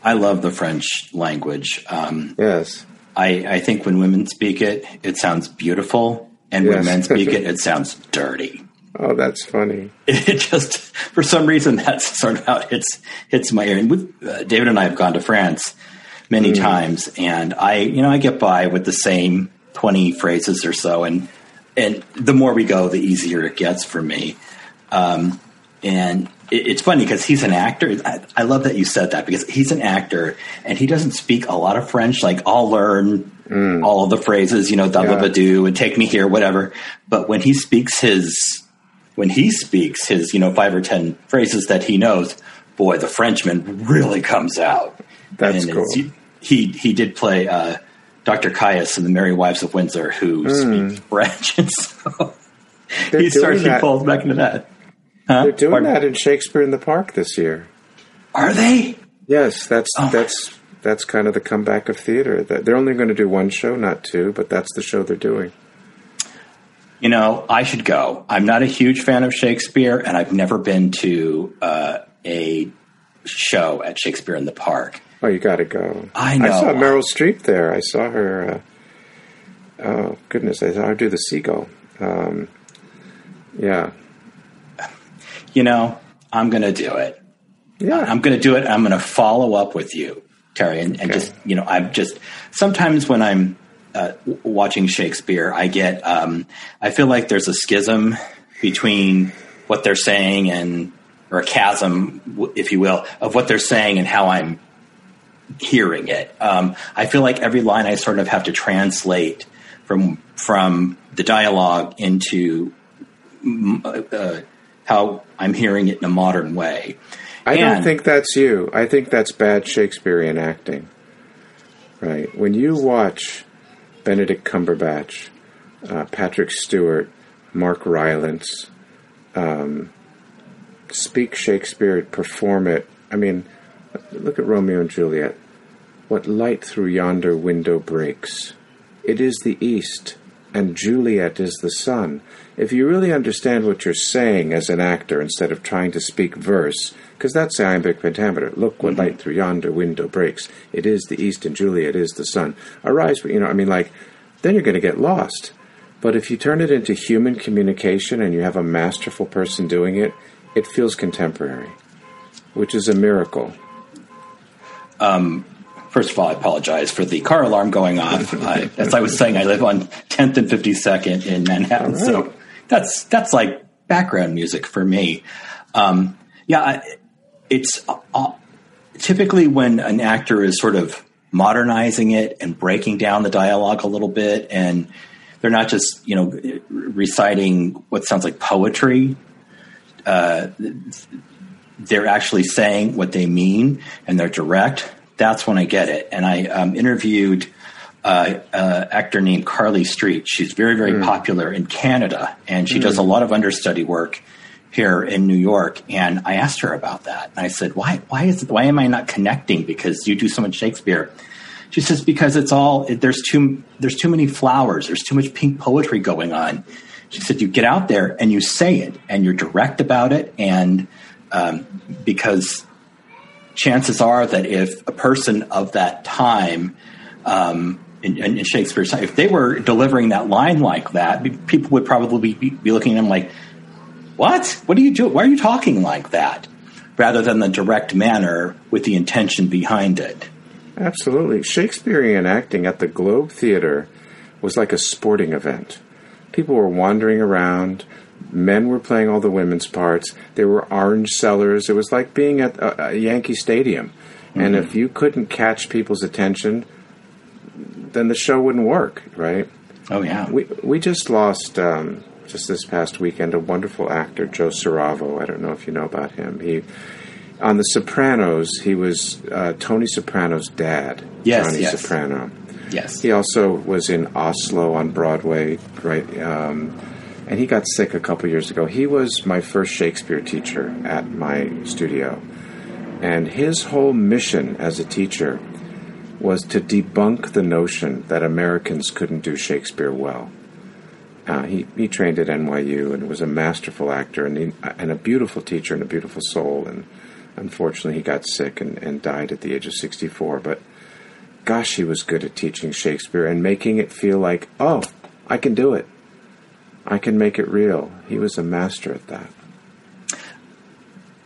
I love the French language. Um, yes. I, I think when women speak it, it sounds beautiful, and when men speak it, it sounds dirty. Oh, that's funny. It just, for some reason, that's sort of how it hits hits my ear. And with, uh, David and I have gone to France many Mm. times, and I, you know, I get by with the same twenty phrases or so, and and the more we go, the easier it gets for me. Um, and it, it's funny because he's an actor. I, I love that you said that because he's an actor and he doesn't speak a lot of French. Like I'll learn all of the phrases, you know, Mm. Yeah. and "take me here," whatever. But when he speaks his when he speaks his, you know, five or ten phrases that he knows, boy, the Frenchman really comes out. That's And cool. He he did play uh, Dr. Caius in The Merry Wives of Windsor, who speaks French, and so. They're he starts he falls back into that. Huh? They're doing Pardon? that in Shakespeare in the Park this year. Are they? Yes, that's Oh. that's that's kind of the comeback of theater. That they're only going to do one show, not two, but that's the show they're doing. You know, I should go. I'm not a huge fan of Shakespeare, and I've never been to uh, a show at Shakespeare in the Park. Oh, you got to go. I know. I saw Meryl Streep there. I saw her. Uh, oh goodness! I saw her do the seagull. Um, yeah, You know, I'm going to do it. yeah. I'm going to do it. I'm going to follow up with you, Terry, and, and Okay. just you know, I'm just sometimes when I'm uh, watching Shakespeare, I get um, I feel like there's a schism between what they're saying and or a chasm, if you will, of what they're saying and how I'm hearing it. Um, I feel like every line I sort of have to translate from from the dialogue into mm, uh, how I'm hearing it in a modern way. I don't think that's you. I think that's bad Shakespearean acting. Right. When you watch Benedict Cumberbatch, uh, Patrick Stewart, Mark Rylance um, speak Shakespeare, perform it. I mean, look at Romeo and Juliet. What light through yonder window breaks? It is the east, and Juliet is the sun. If you really understand what you're saying as an actor instead of trying to speak verse, because that's iambic pentameter. Look what mm-hmm. light through yonder window breaks. It is the east, and Juliet is the sun. Arise, you know, I mean, like, then you're going to get lost. But if you turn it into human communication and you have a masterful person doing it, it feels contemporary, which is a miracle. Um, First of all, I apologize for the car alarm going off. I, as I was saying, I live on 10th and 52nd in Manhattan, so that's that's like background music for me. Um, yeah, I, it's uh, typically when an actor is sort of modernizing it and breaking down the dialogue a little bit, and they're not just you know reciting what sounds like poetry. Uh, they're actually saying what they mean and they're direct. That's when I get it. And I um, interviewed uh, uh, actor named Carly Street. She's very, very popular in Canada, and she does a lot of understudy work here in New York. And I asked her about that. And I said, "Why? Why is it? Why am I not connecting? Because you do so much Shakespeare." She says, "Because it's all there's too there's too many flowers. There's too much pink poetry going on." She said, "You get out there and you say it, and you're direct about it, and um, because chances are that if a person of that time um, in, in, Shakespeare's time, if they were delivering that line like that, people would probably be, be looking at them like, "What? What are you doing? Why are you talking like that?" Rather than the direct manner with the intention behind it. Absolutely, Shakespearean acting at the Globe Theater was like a sporting event. People were wandering around. Men were playing all the women's parts. There were orange sellers. It was like being at a, a Yankee Stadium. Mm-hmm. And if you couldn't catch people's attention, then the show wouldn't work, right? Oh yeah. We we just lost um, just this past weekend a wonderful actor, Joe Siravo. I don't know if you know about him. He on The Sopranos, he was uh, Tony Soprano's dad, yes, Johnny yes. Soprano. Yes. He also was in Oslo on Broadway, right? Um, and he got sick a couple years ago. He was my first Shakespeare teacher at my studio. And his whole mission as a teacher was to debunk the notion that Americans couldn't do Shakespeare well. Uh, he, he trained at NYU and was a masterful actor and, he, and a beautiful teacher and a beautiful soul. And unfortunately, he got sick and, and died at the age of 64. But gosh, he was good at teaching Shakespeare and making it feel like, oh, I can do it. I can make it real. He was a master at that.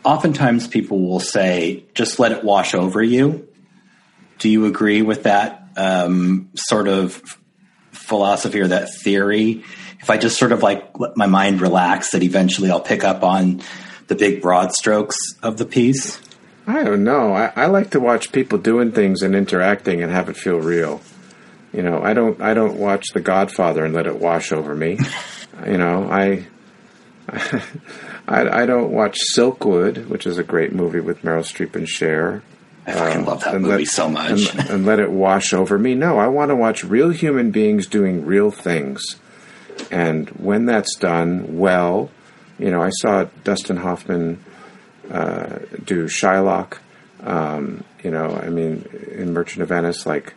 Oftentimes, people will say, just let it wash over you. Do you agree with that um, sort of philosophy or that theory? If I just sort of like let my mind relax, that eventually I'll pick up on the big broad strokes of the piece? I don't know. I, I like to watch people doing things and interacting and have it feel real. You know, I don't. I don't watch The Godfather and let it wash over me. you know, I, I, I don't watch Silkwood, which is a great movie with Meryl Streep and Cher, I fucking love that movie let, so much. And, and, let it wash over me. No, I want to watch real human beings doing real things. And when that's done well, you know, I saw Dustin Hoffman uh, do Shylock. Um, you know, I mean, in Merchant of Venice, like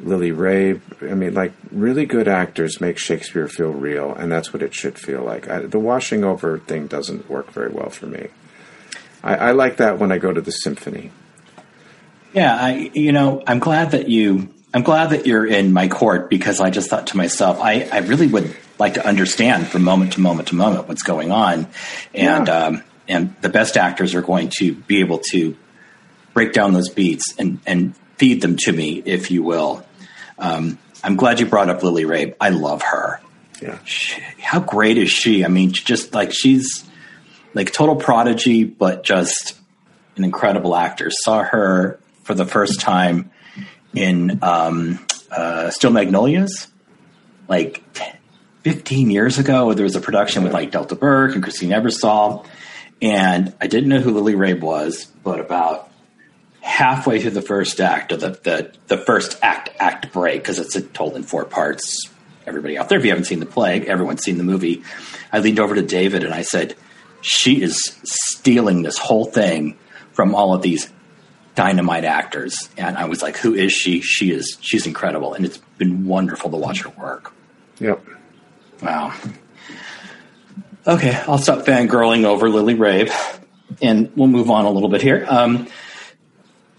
Lily Rabe. I mean, like really good actors make Shakespeare feel real, and that's what it should feel like. I, the washing over thing doesn't work very well for me. I, I like that when I go to the symphony. Yeah, I you know I'm glad that you I'm glad that you're in my court because I just thought to myself I I really would like to understand from moment to moment to moment what's going on, and yeah. um, and the best actors are going to be able to break down those beats and and feed them to me, if you will. Um, I'm glad you brought up Lily Rabe. I love her. Yeah, she, how great is she? I mean, just like she's like total prodigy, but just an incredible actor. Saw her for the first time in um, uh, Steel Magnolias, like 15 years ago. There was a production with like Delta Burke and Christine Ebersole, and I didn't know who Lily Rabe was, but about halfway through the first act, or the the, the first act act break, because it's told in four parts. Everybody out there, if you haven't seen the play, everyone's seen the movie. I leaned over to David and I said, "She is stealing this whole thing." From all of these dynamite actors. And I was like, who is she? She is, she's incredible. And it's been wonderful to watch her work. Yep. Wow. Okay, I'll stop fangirling over Lily Rabe and we'll move on a little bit here. Um,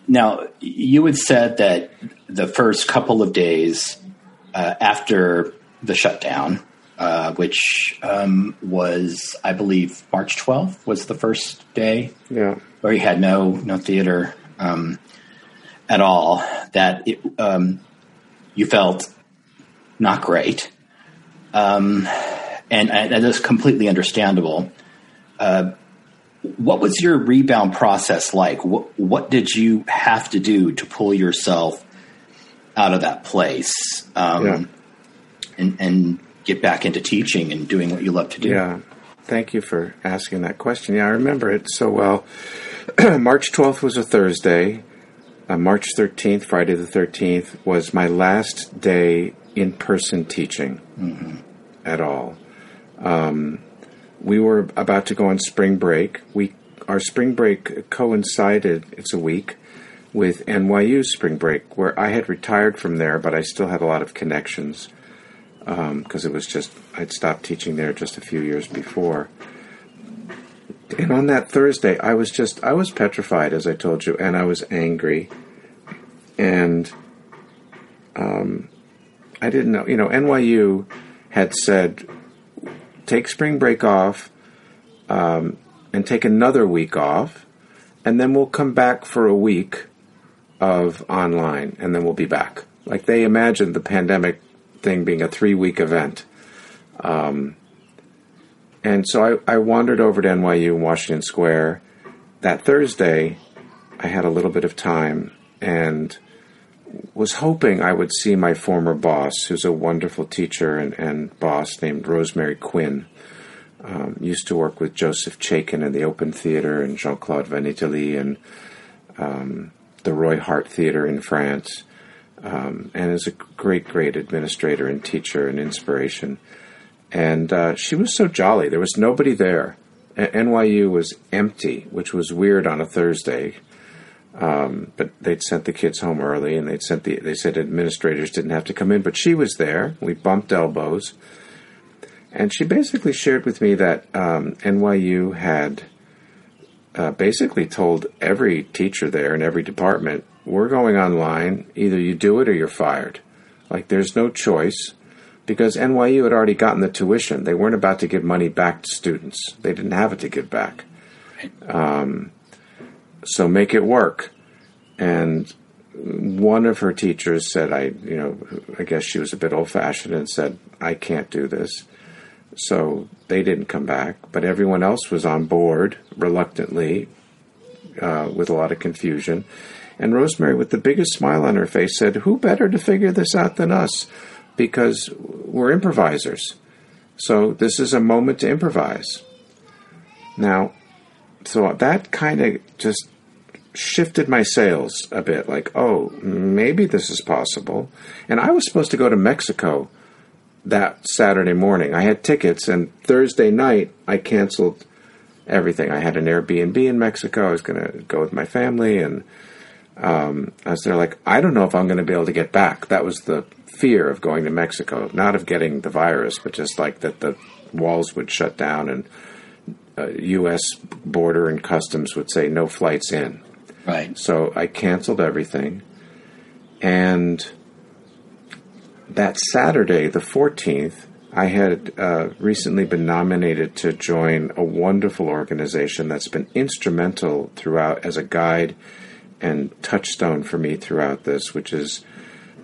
now, you had said that the first couple of days uh, after the shutdown, uh, which um, was, I believe, March 12th was the first day. Yeah. Where you had no no theater um, at all that it, um, you felt not great. Um, and, and that's completely understandable. Uh, what was your rebound process like? What, what, did you have to do to pull yourself out of that place um, yeah. and, and, get back into teaching and doing what you love to do? Yeah, thank you for asking that question. Yeah, I remember it so well. March 12th was a Thursday. Uh, March 13th, Friday the 13th, was my last day in person teaching mm-hmm. at all. Um, we were about to go on spring break. We our spring break coincided. It's a week with NYU's spring break, where I had retired from there, but I still had a lot of connections because um, it was just I'd stopped teaching there just a few years before And on that Thursday, I was just, I was petrified, as I told you, and I was angry. And um, I didn't know, you know, NYU had said, take spring break off um, and take another week off, and then we'll come back for a week of online, and then we'll be back. Like they imagined the pandemic thing being a three week event. Um, and so I, I wandered over to NYU in Washington Square. That Thursday, I had a little bit of time and was hoping I would see my former boss, who's a wonderful teacher and, and boss named Rosemary Quinn. Um, used to work with Joseph Chaikin in the Open Theater and Jean Claude van Itallie and um, the Roy Hart Theater in France, um, and is a great, great administrator and teacher and inspiration. And uh, she was so jolly. There was nobody there. A- NYU was empty, which was weird on a Thursday. Um, but they'd sent the kids home early, and they'd sent the. They said administrators didn't have to come in, but she was there. We bumped elbows, and she basically shared with me that um, NYU had uh, basically told every teacher there in every department, "We're going online. Either you do it or you're fired. Like there's no choice." Because NYU had already gotten the tuition. They weren't about to give money back to students. They didn't have it to give back. Um, so make it work. And one of her teachers said, I, you know, I guess she was a bit old fashioned and said, I can't do this. So they didn't come back, but everyone else was on board reluctantly, uh, with a lot of confusion. And Rosemary, with the biggest smile on her face, said, Who better to figure this out than us? Because we're improvisers. So this is a moment to improvise. Now, so that kind of just shifted my sails a bit like, oh, maybe this is possible. And I was supposed to go to Mexico that Saturday morning. I had tickets, and Thursday night I canceled everything. I had an Airbnb in Mexico. I was going to go with my family, and um, I was there like, I don't know if I'm going to be able to get back. That was the fear of going to Mexico, not of getting the virus, but just like that the walls would shut down and uh, U.S. border and customs would say no flights in. Right. So I canceled everything, and that Saturday, the 14th, I had uh, recently been nominated to join a wonderful organization that's been instrumental throughout as a guide and touchstone for me throughout this, which is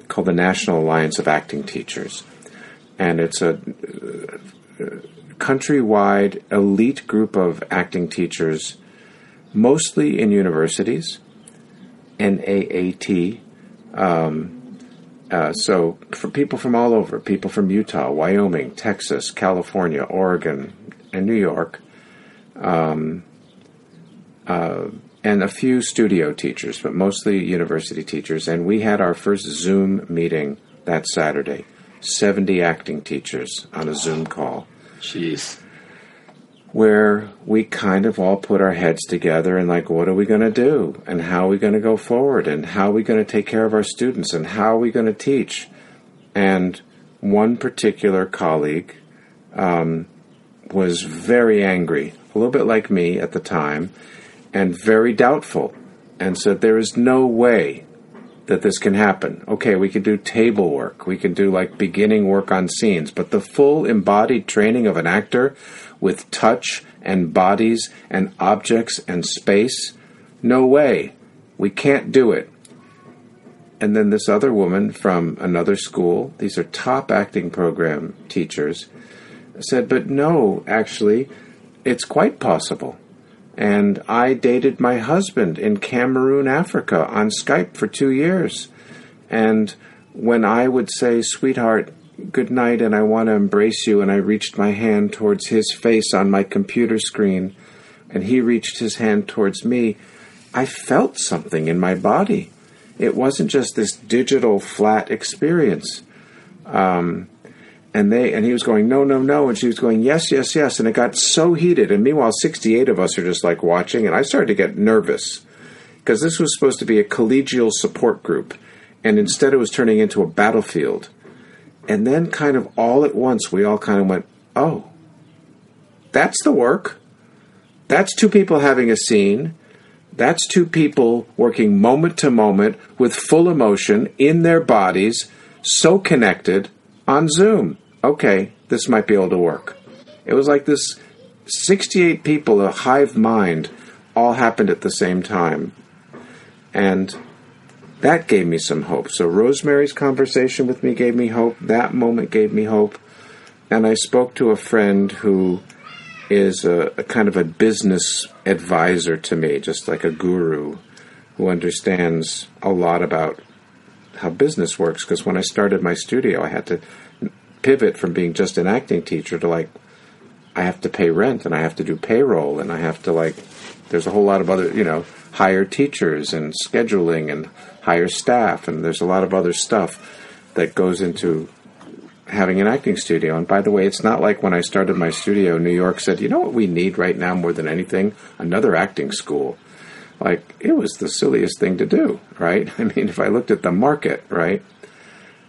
called the National Alliance of Acting Teachers. And it's a uh, countrywide elite group of acting teachers, mostly in universities, NAAT. Um, uh, so, for people from all over, people from Utah, Wyoming, Texas, California, Oregon, and New York, um, uh, and a few studio teachers, but mostly university teachers. And we had our first Zoom meeting that Saturday. 70 acting teachers on a Zoom call. Jeez. Where we kind of all put our heads together and, like, what are we going to do? And how are we going to go forward? And how are we going to take care of our students? And how are we going to teach? And one particular colleague um, was very angry, a little bit like me at the time, and very doubtful, and said, There is no way that this can happen. Okay, we can do table work, we can do like beginning work on scenes, but the full embodied training of an actor with touch and bodies and objects and space, no way. We can't do it. And then this other woman from another school, these are top acting program teachers, said, But no, actually, it's quite possible. And I dated my husband in Cameroon, Africa, on Skype for two years. And when I would say, Sweetheart, good night, and I want to embrace you, and I reached my hand towards his face on my computer screen, and he reached his hand towards me, I felt something in my body. It wasn't just this digital flat experience. Um, and they and he was going no no no and she was going yes yes yes and it got so heated and meanwhile 68 of us are just like watching and i started to get nervous because this was supposed to be a collegial support group and instead it was turning into a battlefield and then kind of all at once we all kind of went oh that's the work That's two people having a scene. That's two people working moment to moment with full emotion in their bodies, so connected on Zoom. Okay, this might be able to work. It was like this 68 people, a hive mind, all happened at the same time. And that gave me some hope. So Rosemary's conversation with me gave me hope. That moment gave me hope. And I spoke to a friend who is a, a kind of a business advisor to me, just like a guru who understands a lot about how business works. Because when I started my studio, I had to pivot from being just an acting teacher to like, I have to pay rent and I have to do payroll and I have to like, there's a whole lot of other, you know, hire teachers and scheduling and hire staff and there's a lot of other stuff that goes into having an acting studio. And by the way, it's not like when I started my studio, New York said, you know what we need right now more than anything? Another acting school. Like, it was the silliest thing to do, right? I mean, if I looked at the market, right?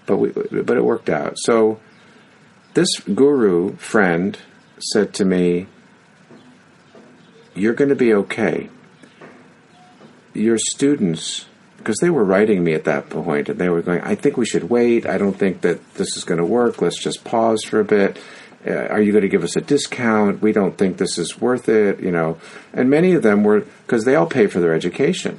But we, but it worked out. So this guru friend said to me, You're going to be okay. Your students because they were writing me at that point and they were going, I think we should wait. I don't think that this is going to work. Let's just pause for a bit. Uh, are you going to give us a discount? We don't think this is worth it, you know. And many of them were, because they all pay for their education.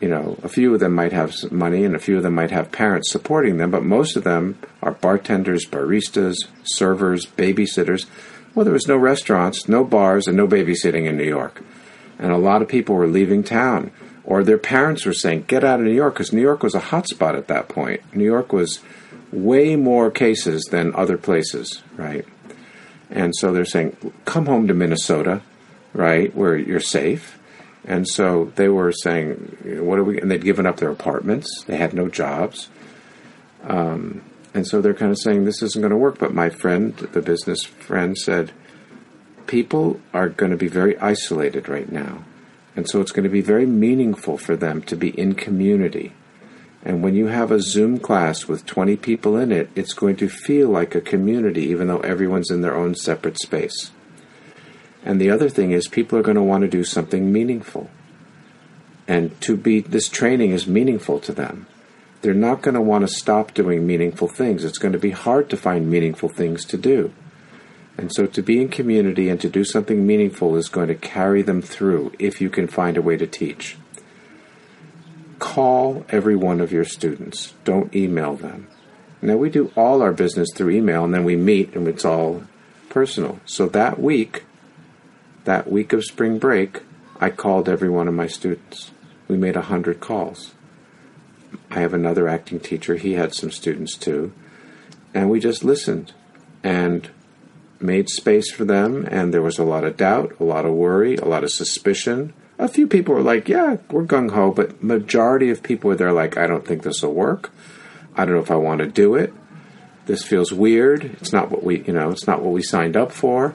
You know, a few of them might have money and a few of them might have parents supporting them, but most of them are bartenders, baristas, servers, babysitters. Well, there was no restaurants, no bars, and no babysitting in New York. And a lot of people were leaving town or their parents were saying, "Get out of New York," because New York was a hotspot at that point. New York was way more cases than other places, right? And so they're saying, "Come home to Minnesota, right, where you're safe." And so they were saying, "What are we?" And they'd given up their apartments. They had no jobs. Um, and so they're kind of saying this isn't going to work. But my friend, the business friend, said, "People are going to be very isolated right now." And so it's going to be very meaningful for them to be in community. And when you have a Zoom class with 20 people in it, it's going to feel like a community, even though everyone's in their own separate space. And the other thing is, people are going to want to do something meaningful. And to be, this training is meaningful to them. They're not going to want to stop doing meaningful things. It's going to be hard to find meaningful things to do. And so to be in community and to do something meaningful is going to carry them through if you can find a way to teach. Call every one of your students. Don't email them. Now we do all our business through email and then we meet and it's all personal. So that week, that week of spring break, I called every one of my students. We made a hundred calls. I have another acting teacher, he had some students too. And we just listened. And made space for them, and there was a lot of doubt, a lot of worry, a lot of suspicion. A few people were like, "Yeah, we're gung ho," but majority of people were there like, "I don't think this will work. I don't know if I want to do it. This feels weird. It's not what we, you know, it's not what we signed up for."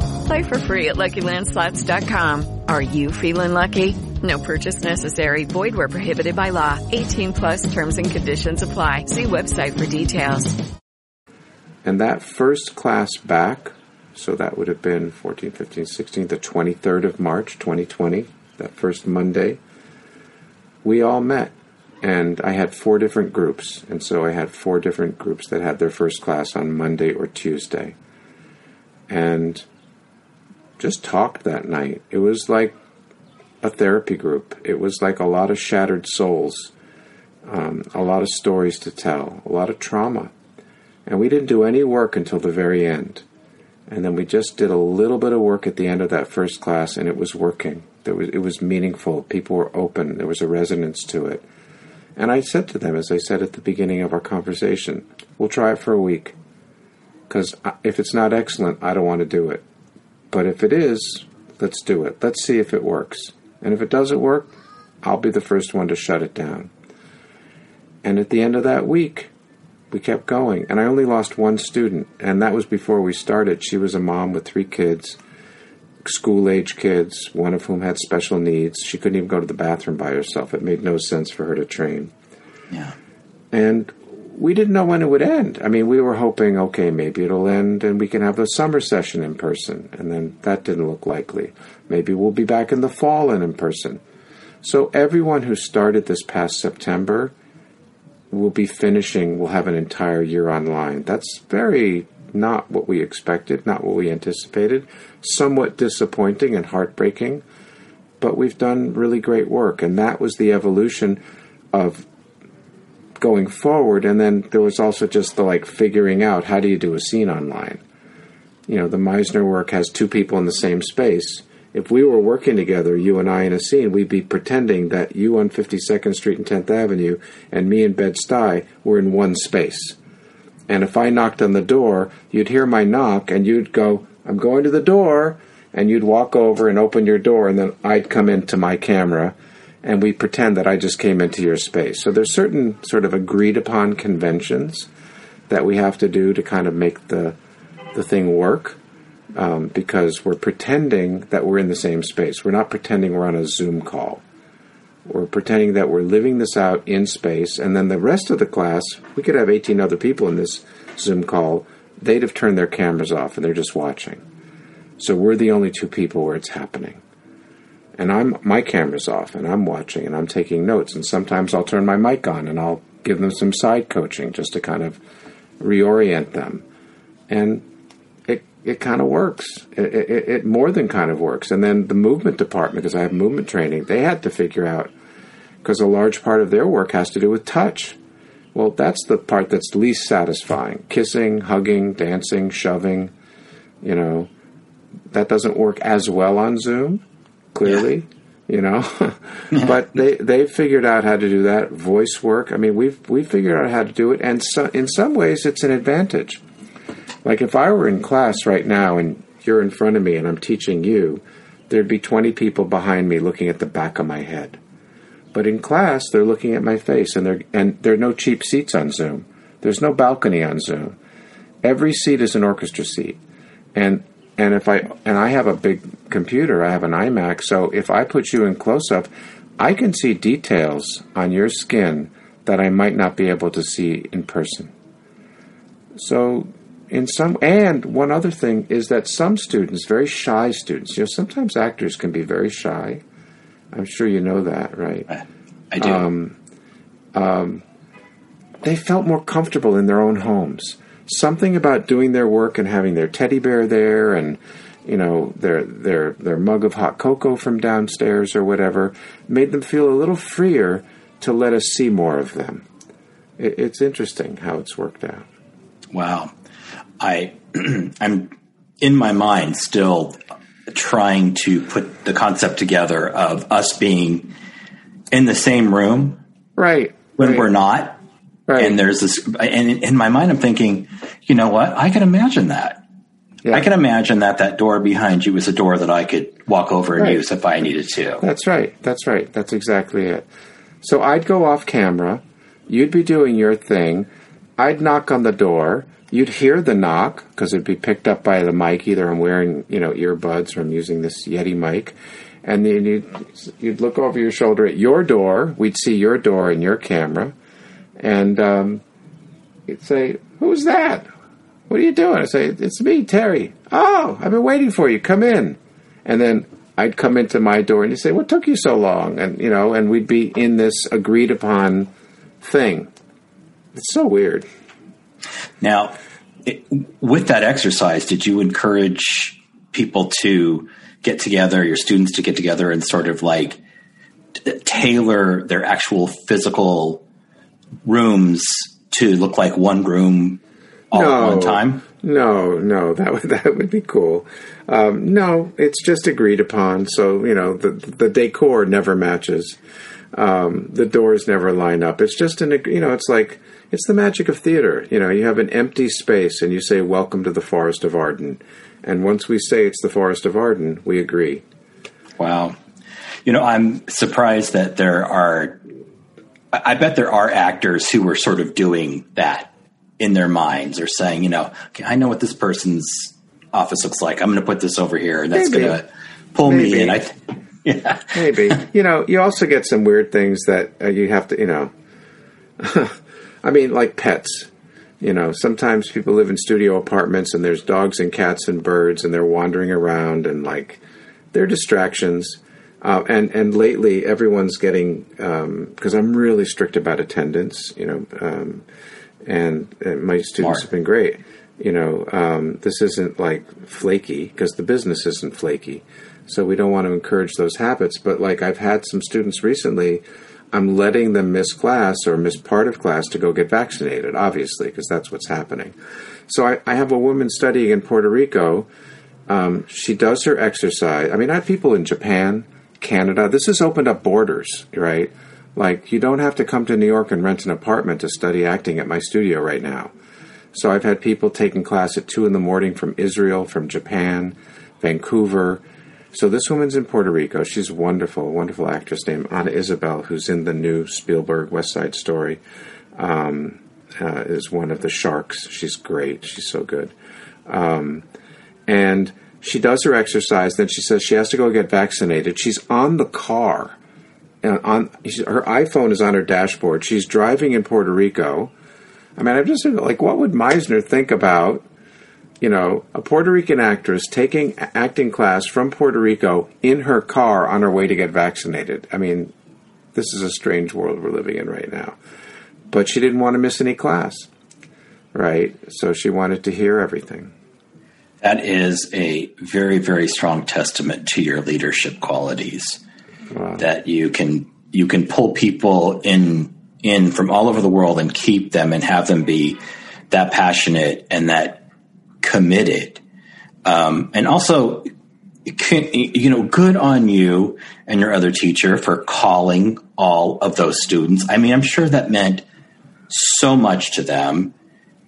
Play for free at LuckyLandSlots.com. Are you feeling lucky? No purchase necessary. Void where prohibited by law. 18 plus terms and conditions apply. See website for details. And that first class back so that would have been 14, 15, 16, the 23rd of March, 2020, that first Monday. We all met, and I had four different groups. And so I had four different groups that had their first class on Monday or Tuesday. And just talked that night. It was like a therapy group, it was like a lot of shattered souls, um, a lot of stories to tell, a lot of trauma. And we didn't do any work until the very end. And then we just did a little bit of work at the end of that first class, and it was working. There was, it was meaningful. People were open. There was a resonance to it. And I said to them, as I said at the beginning of our conversation, we'll try it for a week. Because if it's not excellent, I don't want to do it. But if it is, let's do it. Let's see if it works. And if it doesn't work, I'll be the first one to shut it down. And at the end of that week, we kept going. And I only lost one student, and that was before we started. She was a mom with three kids, school age kids, one of whom had special needs. She couldn't even go to the bathroom by herself. It made no sense for her to train. Yeah. And we didn't know when it would end. I mean, we were hoping, okay, maybe it'll end and we can have the summer session in person. And then that didn't look likely. Maybe we'll be back in the fall and in person. So everyone who started this past September will be finishing, will have an entire year online. That's very not what we expected, not what we anticipated. Somewhat disappointing and heartbreaking, but we've done really great work. And that was the evolution of going forward. And then there was also just the like figuring out how do you do a scene online. You know, the Meisner work has two people in the same space. If we were working together, you and I in a scene, we'd be pretending that you on 52nd Street and 10th Avenue and me in Bed-Stuy were in one space. And if I knocked on the door, you'd hear my knock and you'd go, I'm going to the door. And you'd walk over and open your door, and then I'd come into my camera and we pretend that I just came into your space. So there's certain sort of agreed upon conventions that we have to do to kind of make the the thing work um, because we're pretending that we're in the same space. We're not pretending we're on a Zoom call. We're pretending that we're living this out in space, and then the rest of the class, we could have 18 other people in this Zoom call. They'd have turned their cameras off and they're just watching. So we're the only two people where it's happening and I'm my camera's off and I'm watching and I'm taking notes and sometimes I'll turn my mic on and I'll give them some side coaching just to kind of reorient them. And it it kind of works. It, it, it more than kind of works. And then the movement department because I have movement training they had to figure out because a large part of their work has to do with touch. Well that's the part that's least satisfying. Kissing hugging dancing shoving you know that doesn't work as well on Zoom clearly, yeah. you know. but they they figured out how to do that. Voice work. I mean, we've we figured out how to do it, and so, in some ways, it's an advantage. Like if I were in class right now and you're in front of me and I'm teaching you, there'd be 20 people behind me looking at the back of my head. But in class, they're looking at my face, and there and there are no cheap seats on Zoom. There's no balcony on Zoom. Every seat is an orchestra seat, and and if I and I have a big computer, I have an iMac, so if I put you in close up, I can see details on your skin that I might not be able to see in person. So in some and one other thing is that some students, very shy students, you know, sometimes actors can be very shy. I'm sure you know that, right? I do. Um, um, they felt more comfortable in their own homes something about doing their work and having their teddy bear there and you know their their their mug of hot cocoa from downstairs or whatever made them feel a little freer to let us see more of them. It, it's interesting how it's worked out. Wow, I I'm in my mind still trying to put the concept together of us being in the same room, right? When right. we're not, Right. And there's this, and in my mind, I'm thinking, you know what? I can imagine that. Yeah. I can imagine that that door behind you is a door that I could walk over and Right. use if I needed to. That's right. That's right. That's exactly it. So I'd go off camera. You'd be doing your thing. I'd knock on the door. You'd hear the knock because it'd be picked up by the mic. Either I'm wearing, you know, earbuds or I'm using this Yeti mic. And then you'd, you'd look over your shoulder at your door. We'd see your door in your camera. And um, you'd say, Who's that? What are you doing? I say, It's me, Terry. Oh, I've been waiting for you. Come in. And then I'd come into my door and he'd say, What took you so long? And, you know, and we'd be in this agreed upon thing. It's so weird. Now, it, with that exercise, did you encourage people to get together, your students to get together and sort of like t- tailor their actual physical rooms to look like one room all at one time? No, no, that would that would be cool. Um, no, it's just agreed upon. So you know, the the decor never matches. Um, the doors never line up. It's just an you know, it's like it's the magic of theater. You know, you have an empty space and you say, "Welcome to the Forest of Arden," and once we say it's the Forest of Arden, we agree. Wow. You know, I'm surprised that there are, I bet there are actors who are sort of doing that in their minds or saying, you know, okay, I know what this person's office looks like. I'm going to put this over here, and that's going to pull Maybe. me in. I, th- yeah, Maybe. you know, you also get some weird things that uh, you have to, you know. I mean, like pets. You know, sometimes people live in studio apartments and there's dogs and cats and birds and they're wandering around and like they're distractions. Uh, and and lately, everyone's getting because I'm really strict about attendance. You know, um, and, and my students Smart. have been great. You know, um, this isn't like flaky because the business isn't flaky, so we don't want to encourage those habits. But like I've had some students recently, I'm letting them miss class or miss part of class to go get vaccinated, obviously, because that's what's happening. So I, I have a woman studying in Puerto Rico. Um, she does her exercise. I mean, I have people in Japan, Canada. This has opened up borders, right? Like, you don't have to come to New York and rent an apartment to study acting at my studio right now. So I've had people taking class at 2 in the morning from Israel, from Japan, Vancouver. So this woman's in Puerto Rico. She's wonderful, wonderful actress named Ana Isabelle, who's in the new Spielberg West Side Story. Um, uh, is one of the sharks. She's great. She's so good. Um, and she does her exercise. Then she says she has to go get vaccinated. She's on the car. And on her iPhone is on her dashboard. She's driving in Puerto Rico. I mean, I'm just like, what would Meisner think about, you know, a Puerto Rican actress taking acting class from Puerto Rico in her car on her way to get vaccinated? I mean, this is a strange world we're living in right now. But she didn't want to miss any class, right? So she wanted to hear everything. That is a very, very strong testament to your leadership qualities. Wow. That you can you can pull people in in from all over the world and keep them and have them be that passionate and that committed. Um, and also, can, you know, good on you and your other teacher for calling all of those students. I mean, I'm sure that meant so much to them.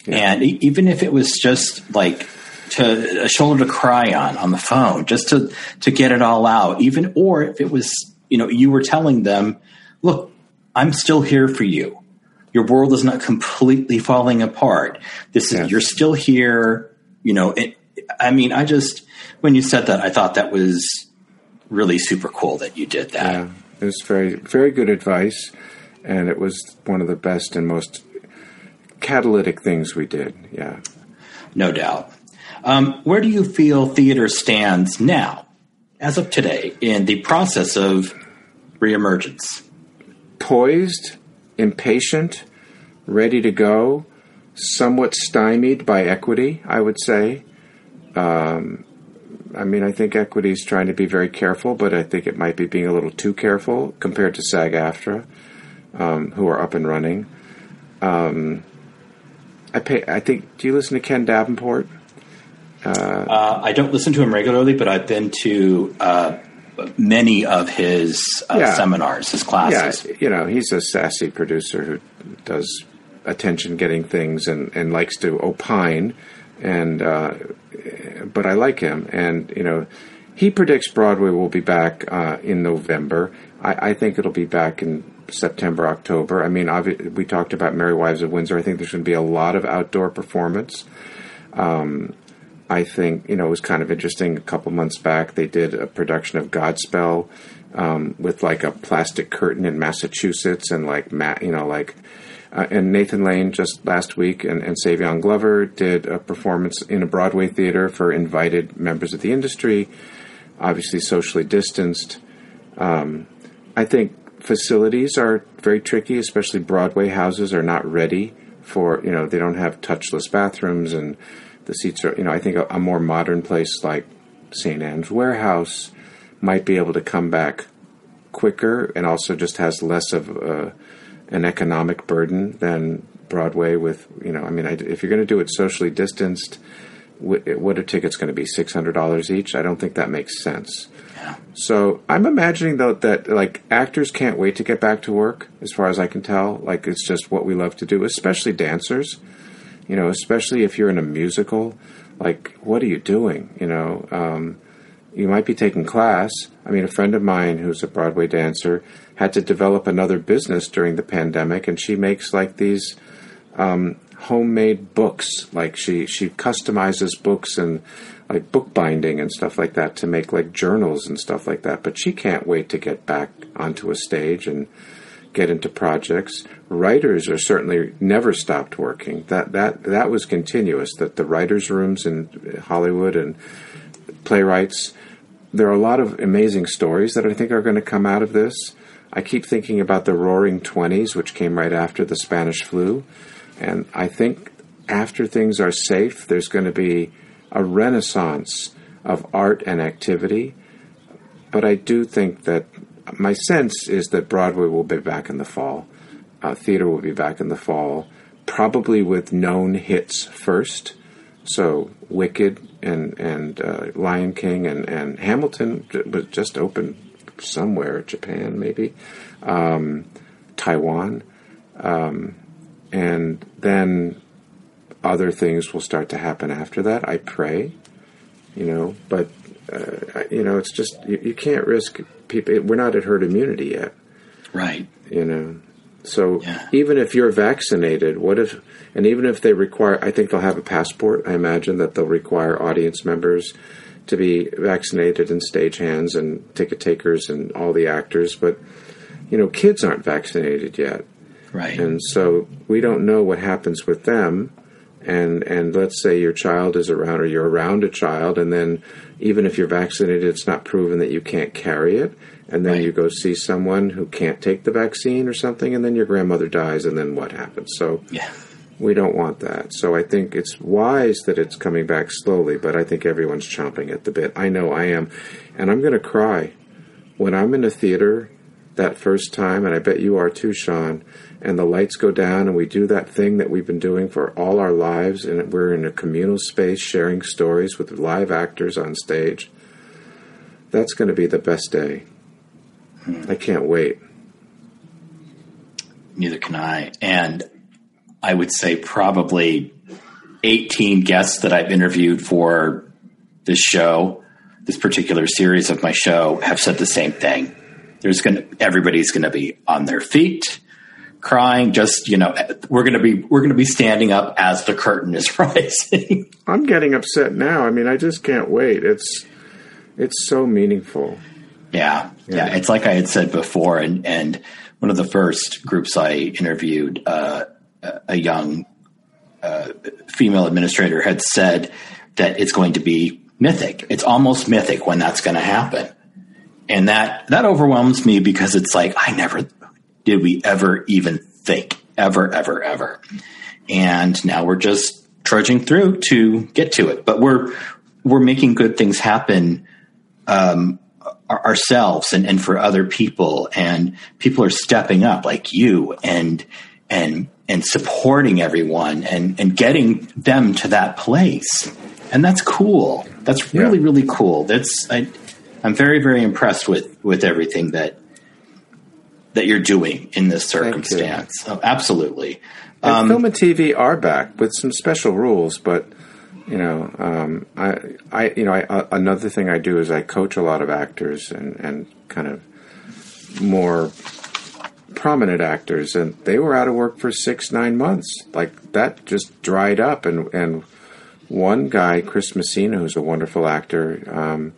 And e- even if it was just like to a shoulder to cry on on the phone, just to to get it all out, even or if it was, you know, you were telling them, look, I'm still here for you. Your world is not completely falling apart. This is you're still here. You know, it, I mean, I just when you said that, I thought that was really super cool that you did that. Yeah, it was very, very good advice, and it was one of the best and most catalytic things we did. Yeah. No doubt. Um, where do you feel theater stands now, as of today, in the process of reemergence? Poised, impatient, ready to go, somewhat stymied by equity, I would say. Um, I mean, I think equity is trying to be very careful, but I think it might be being a little too careful compared to SAG AFTRA, um, who are up and running. Um, I pay. I think. Do you listen to Ken Davenport? Uh, I don't listen to him regularly, but I've been to uh, many of his uh, Yeah. seminars, his classes. Yeah, you know, he's a sassy producer who does attention getting things and, and likes to opine. And uh, but I like him, and you know, he predicts Broadway will be back uh, in November. I, I think it'll be back in September, October. I mean, we talked about Merry Wives of Windsor. I think there's going to be a lot of outdoor performance. Um, I think you know it was kind of interesting. A couple months back, they did a production of Godspell um, with like a plastic curtain in Massachusetts, and like ma- you know, like uh, and Nathan Lane just last week, and, and Savion Glover did a performance in a Broadway theater for invited members of the industry, obviously socially distanced. Um, I think facilities are very tricky, especially Broadway houses are not ready for you know they don't have touchless bathrooms and the seats are you know I think a, a more modern place like St Ann's Warehouse might be able to come back quicker and also just has less of uh, an economic burden than Broadway. With you know I mean I, if you're going to do it socially distanced, wh- what are tickets going to be six hundred dollars each? I don't think that makes sense. Yeah. So I'm imagining though that like actors can't wait to get back to work. As far as I can tell, like it's just what we love to do, especially dancers. You know, especially if you're in a musical. Like, what are you doing? You know, um, you might be taking class. I mean, a friend of mine who's a Broadway dancer had to develop another business during the pandemic, and she makes like these um, homemade books. Like she she customizes books and like bookbinding and stuff like that to make like journals and stuff like that. But she can't wait to get back onto a stage and get into projects. Writers are certainly never stopped working. That that that was continuous. That the writers' rooms in Hollywood and playwrights. There are a lot of amazing stories that I think are going to come out of this. I keep thinking about the Roaring Twenties, which came right after the Spanish flu, and I think after things are safe, there's going to be a renaissance of art and activity. But I do think that my sense is that Broadway will be back in the fall. Uh, theater will be back in the fall, probably with known hits first. So Wicked and and uh, Lion King and, and Hamilton was just opened somewhere, Japan maybe, um, Taiwan, um, and then other things will start to happen after that. I pray, you know, but uh, you know, it's just you, you can't risk people. We're not at herd immunity yet, right? You know, so yeah. even if you're vaccinated, what if? And even if they require, I think they'll have a passport. I imagine that they'll require audience members to be vaccinated and stagehands and ticket takers and all the actors. But you know, kids aren't vaccinated yet, right? And so we don't know what happens with them and and let's say your child is around or you're around a child and then even if you're vaccinated it's not proven that you can't carry it and then right. you go see someone who can't take the vaccine or something and then your grandmother dies and then what happens? So yeah. we don't want that. So i think it's wise that it's coming back slowly but i think everyone's chomping at the bit. I know i am. And i'm going to cry. When i'm in a theater that first time and i bet you are too sean and the lights go down and we do that thing that we've been doing for all our lives and we're in a communal space sharing stories with live actors on stage. That's going to be the best day. Hmm. i can't wait. Neither can i. And i would say probably 18 guests that i've interviewed for this show this particular series of my show have said the same thing. There's going to everybody's going to be on their feet crying just you know we're going to be we're going to be standing up as the curtain is rising. I'm getting upset now. I mean i just can't wait. It's it's so meaningful. Yeah, yeah. Yeah, it's like i had said before and and one of the first groups i interviewed uh, a young uh, female administrator had said that it's going to be mythic. It's almost mythic when that's going to happen. And that that overwhelms me because it's like i never did we ever even think ever, ever, ever. And now we're just trudging through to get to it, but we're, we're making good things happen, um, ourselves and, and for other people and people are stepping up like you and, and, and supporting everyone and, and getting them to that place. And that's cool. That's really, yeah. really cool. That's, I, I'm very, very impressed with, with everything that, that you're doing in this circumstance. Oh, absolutely. Um, film and TV are back with some special rules, but you know, um, I, I, you know, I, uh, another thing I do is I coach a lot of actors and, and kind of more prominent actors, and they were out of work for six, nine months. Like that just dried up, and and one guy, Chris Messina, who's a wonderful actor, um,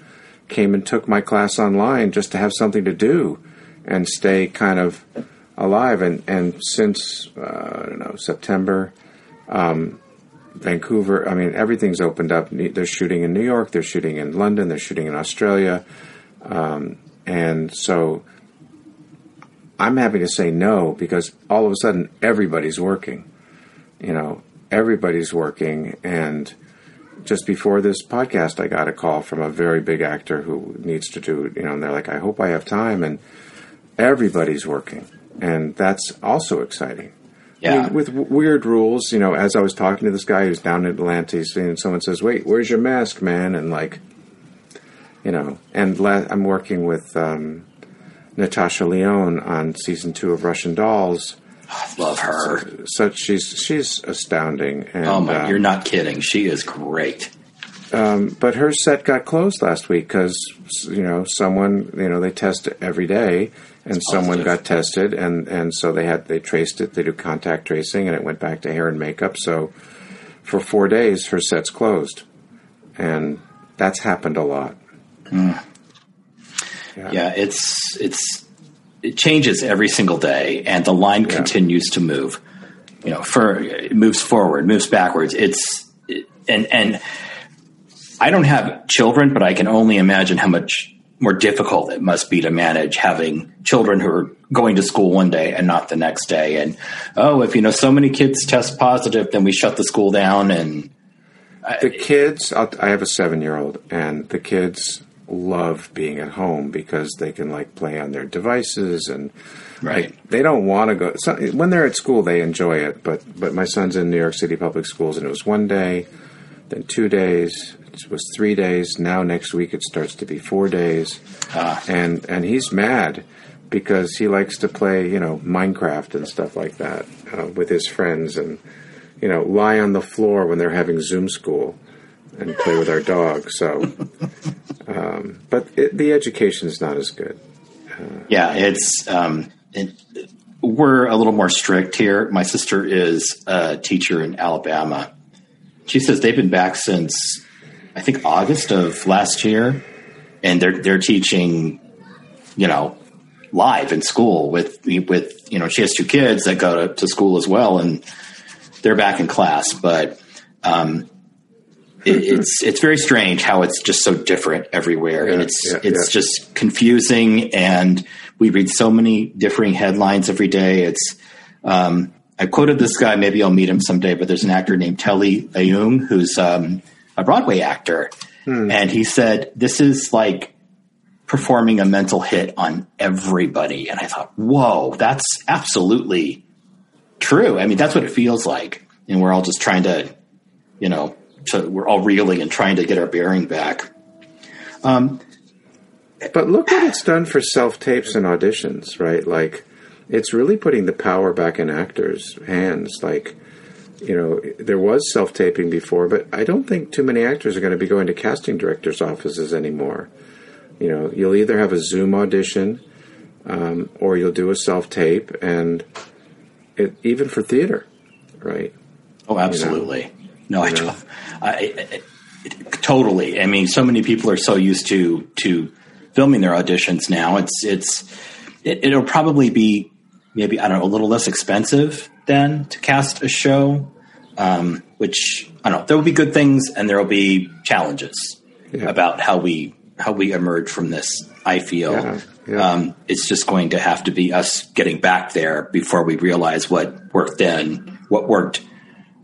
came and took my class online just to have something to do and stay kind of alive. And and since uh, I don't know September, um, Vancouver. I mean, everything's opened up. They're shooting in New York. They're shooting in London. They're shooting in Australia, um, and so I'm having to say no because all of a sudden everybody's working. You know, everybody's working and just before this podcast, I got a call from a very big actor who needs to do, you know, and they're like, I hope I have time. And everybody's working, and that's also exciting. Yeah. I mean, with w- weird rules, you know, as I was talking to this guy who's down in Atlanta, and someone says, "Wait, where's your mask, man?" And like, you know, and la- I'm working with um, Natasha Lyonne on season two of Russian Dolls. I love her. So, so, she's she's astounding. And, oh my, uh, you're not kidding. She is great. um, but her set got closed last week because you know someone you know they test every day and someone got tested and and so they had they traced it they do contact tracing and it went back to hair and makeup so for four days her set's closed and that's happened a lot hmm. Yeah. yeah, it's it's it changes every single day, and the line continues to move. You know, for it moves forward, moves backwards. It's it, and and I don't have children, but I can only imagine how much more difficult it must be to manage having children who are going to school one day and not the next day. And oh, if you know so many kids test positive, then we shut the school down. And the kids i have a seven year old and the kids love being at home because they can like play on their devices and right like, they don't want to go so, when they're at school they enjoy it but but my son's in new york city public schools and it was one day then two days it was three days now next week it starts to be four days and and he's mad because he likes to play you know minecraft and stuff like that uh, with his friends and you know lie on the floor when they're having zoom school and play with our dog. So, um, but it, the education is not as good. yeah, it's um, it, we're a little more strict here. My sister is a teacher in Alabama. She says they've been back since I think August of last year, and they're they're teaching, you know, live in school with with you know she has two kids that go to, to school as well, and they're back in class, but. Um, it, it's it's very strange how it's just so different everywhere, and it's yeah, it's yeah. just confusing. And we read so many differing headlines every day. It's um, I quoted this guy. Maybe I'll meet him someday. But there's an actor named Telly Leung who's um, a Broadway actor, and he said this is like performing a mental hit on everybody. And I thought, whoa, that's absolutely true. I mean, that's what it feels like, and we're all just trying to, you know so we're all reeling and trying to get our bearing back. Um, but look what it's done for self tapes and auditions, right? Like, it's really putting the power back in actors' hands. Like, you know, there was self taping before, but I don't think too many actors are going to be going to casting directors' offices anymore. You know, you'll either have a Zoom audition um, or you'll do a self tape, and it, even for theater, right? Oh, absolutely. You know? No, I, do, I, I, totally. I mean, so many people are so used to to filming their auditions now. It's it's it, it'll probably be maybe I don't know a little less expensive than to cast a show. Um, which I don't know. There will be good things and there will be challenges Yeah. about how we how we emerge from this. I feel Yeah, yeah. Um, it's just going to have to be us getting back there before we realize what worked then, what worked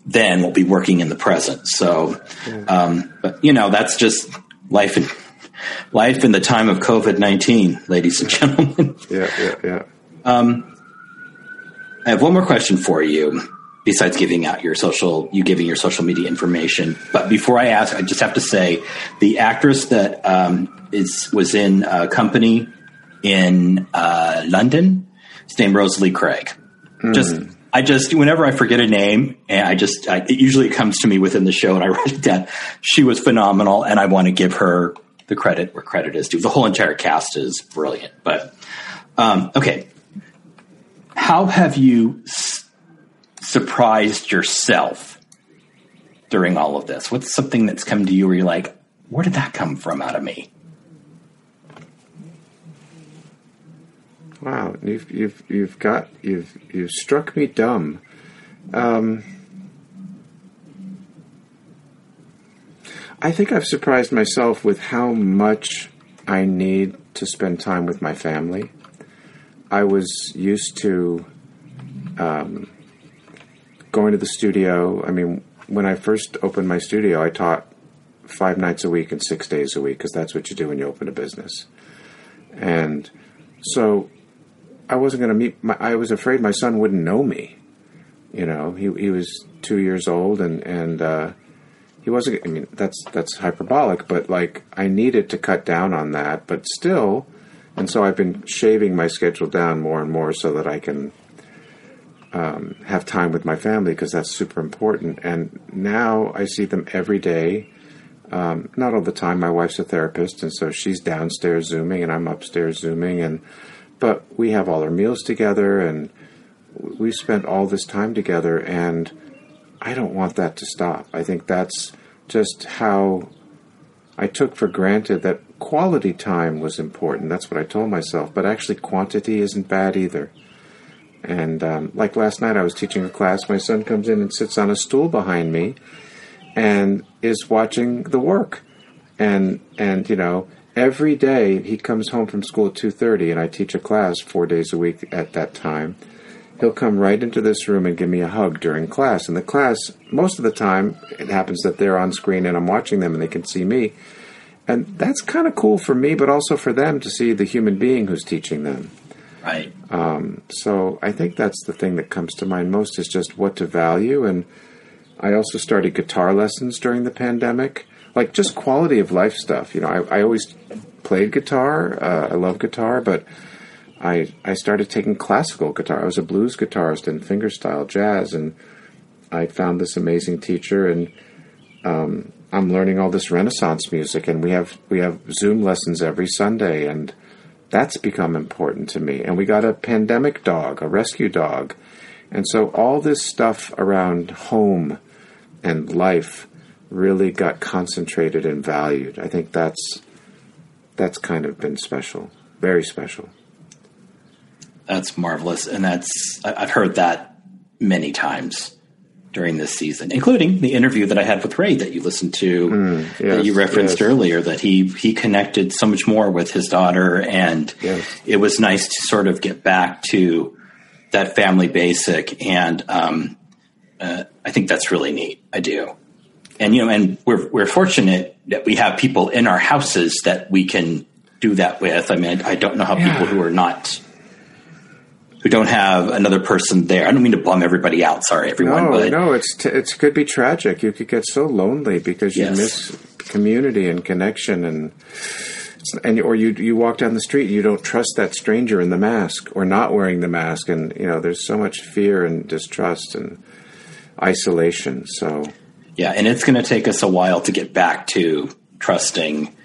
then will be working in the present. So, um, but you know, that's just life in life in the time of COVID nineteen, ladies and gentlemen. Yeah, yeah, yeah. Um, I have one more question for you. Besides giving out your social, you giving your social media information, but before I ask, I just have to say, the actress that um, is was in a company in uh, London, is named Rosalie Craig. Just I just whenever I forget a name, and I just I, it usually comes to me within the show, and I write it down. She was phenomenal, and I want to give her the credit where credit is due. The whole entire cast is brilliant, but um, okay. How have you s- surprised yourself during all of this? What's something that's come to you where you're like, where did that come from out of me? Wow, you've you've you've got you've you've struck me dumb. Um, I think I've surprised myself with how much I need to spend time with my family. I was used to um, going to the studio. I mean, when I first opened my studio, I taught five nights a week and six days a week because that's what you do when you open a business. And so I wasn't going to meet. My, I was afraid my son wouldn't know me. You know, he he was two years old, and and uh, he wasn't. I mean, that's that's hyperbolic, but like I needed to cut down on that, but still, and so I've been shaving my schedule down more and more so that I can um, have time with my family because that's super important. And now I see them every day. Um, not all the time. My wife's a therapist, and so she's downstairs zooming, and I'm upstairs zooming, and but we have all our meals together, and we spent all this time together, and I don't want that to stop. I think that's just how I took for granted that quality time was important. That's what I told myself. But actually, quantity isn't bad either. And um, like last night, I was teaching a class. My son comes in and sits on a stool behind me, and is watching the work. And and you know, every day he comes home from school at two thirty, and I teach a class four days a week at that time. He'll come right into this room and give me a hug during class. And the class, most of the time, it happens that they're on screen and I'm watching them and they can see me. And that's kind of cool for me, but also for them to see the human being who's teaching them. Right. Um, so I think that's the thing that comes to mind most is just what to value. And I also started guitar lessons during the pandemic, like just quality of life stuff. You know, I, I always played guitar. Uh, I love guitar, but I I started taking classical guitar. I was a blues guitarist in fingerstyle jazz, and I found this amazing teacher, and um, I'm learning all this Renaissance music. And we have we have Zoom lessons every Sunday, and that's become important to me. And we got a pandemic dog, a rescue dog, and so all this stuff around home and life really got concentrated and valued. I think that's that's kind of been special, very special. That's marvelous, and that's I've heard that many times during this season, including the interview that I had with Ray that you listened to, that you referenced yes. earlier. That he he connected so much more with his daughter, and it was nice to sort of get back to that family basic, and um, uh, I think that's really neat. I do, and you know, and we're we're fortunate that we have people in our houses that we can do that with. I mean, I don't know how Yeah. people who are not who don't have another person there. I don't mean to bum everybody out. Sorry, everyone, no, but no, it's t- it could be tragic. You could get so lonely because you Yes. miss community and connection, and and or you you walk down the street, and you don't trust that stranger in the mask or not wearing the mask, and you know there's so much fear and distrust and isolation. So yeah, and it's going to take us a while to get back to trusting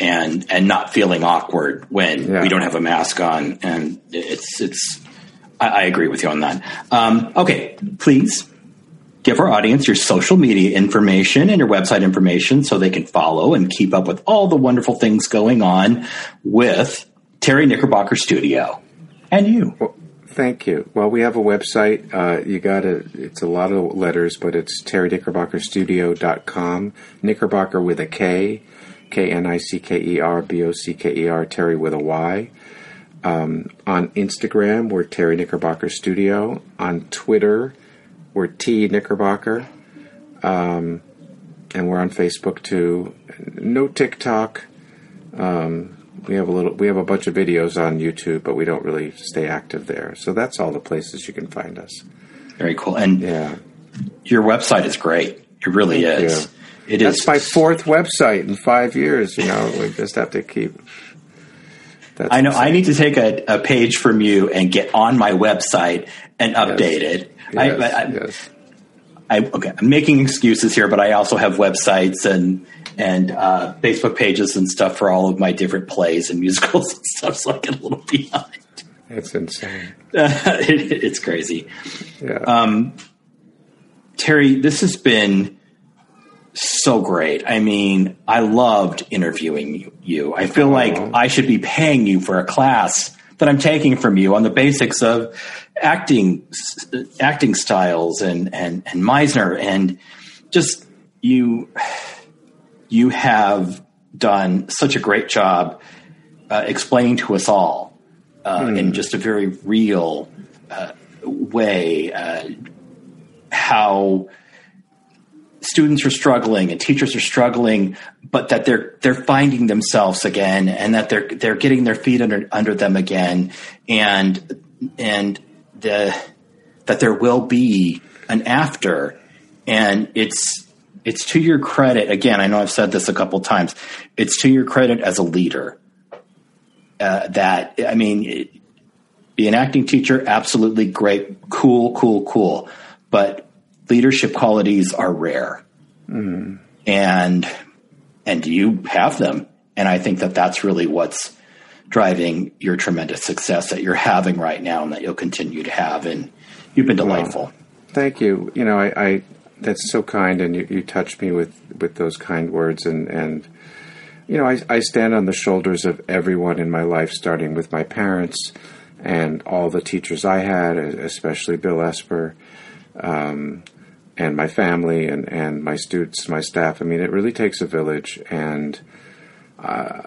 and and not feeling awkward when Yeah. we don't have a mask on. And it's it's. I, I agree with you on that. Um, okay, please give our audience your social media information and your website information so they can follow and keep up with all the wonderful things going on with Terry Knickerbocker Studio and you. Well, thank you. Well, we have a website. Uh, you got to, it's a lot of letters, but it's terryknickerbockerstudio.com. Knickerbocker with a K, K N I C K E R B O C K E R, Terry with a Y. Um, on Instagram, we're Terry Knickerbocker Studio. On Twitter, we're T Knickerbocker. Um, and we're on Facebook too. No TikTok. Um, we have a little, we have a bunch of videos on YouTube, but we don't really stay active there. So that's all the places you can find us. Very cool. And Yeah, your website is great. It really Thank is. you. It is that's my fourth website in five years. You know, we just have to keep. That's I know. I need to take a, a page from you and get on my website and update it. I, Yes, I, I, yes. I, okay, I'm making excuses here, but I also have websites and and uh, Facebook pages and stuff for all of my different plays and musicals and stuff. So I get a little behind. It's insane. it, it's crazy. Yeah. Um, Terry, this has been so great. I mean, I loved interviewing you-. I feel like I should be paying you for a class that I'm taking from you on the basics of acting, acting styles and and and Meisner and just you. You have done such a great job uh, explaining to us all uh, in just a very real uh, way uh, how students are struggling and teachers are struggling, but that they're they're finding themselves again, and that they're they're getting their feet under under them again, and and the that there will be an after, and it's it's to your credit. Again, I know I've said this a couple times. It's to your credit as a leader uh, that I mean. It, be an acting teacher, absolutely great, cool, cool, cool. But leadership qualities are rare. And and you have them. And I think that that's really what's driving your tremendous success that you're having right now and that you'll continue to have. And you've been delightful. Well, thank you. You know, I, I that's so kind, and you, you touched me with with those kind words, and and you know, I, I stand on the shoulders of everyone in my life, starting with my parents and all the teachers I had, especially Bill Esper, um, and my family and, and my students, my staff. I mean, it really takes a village, and uh,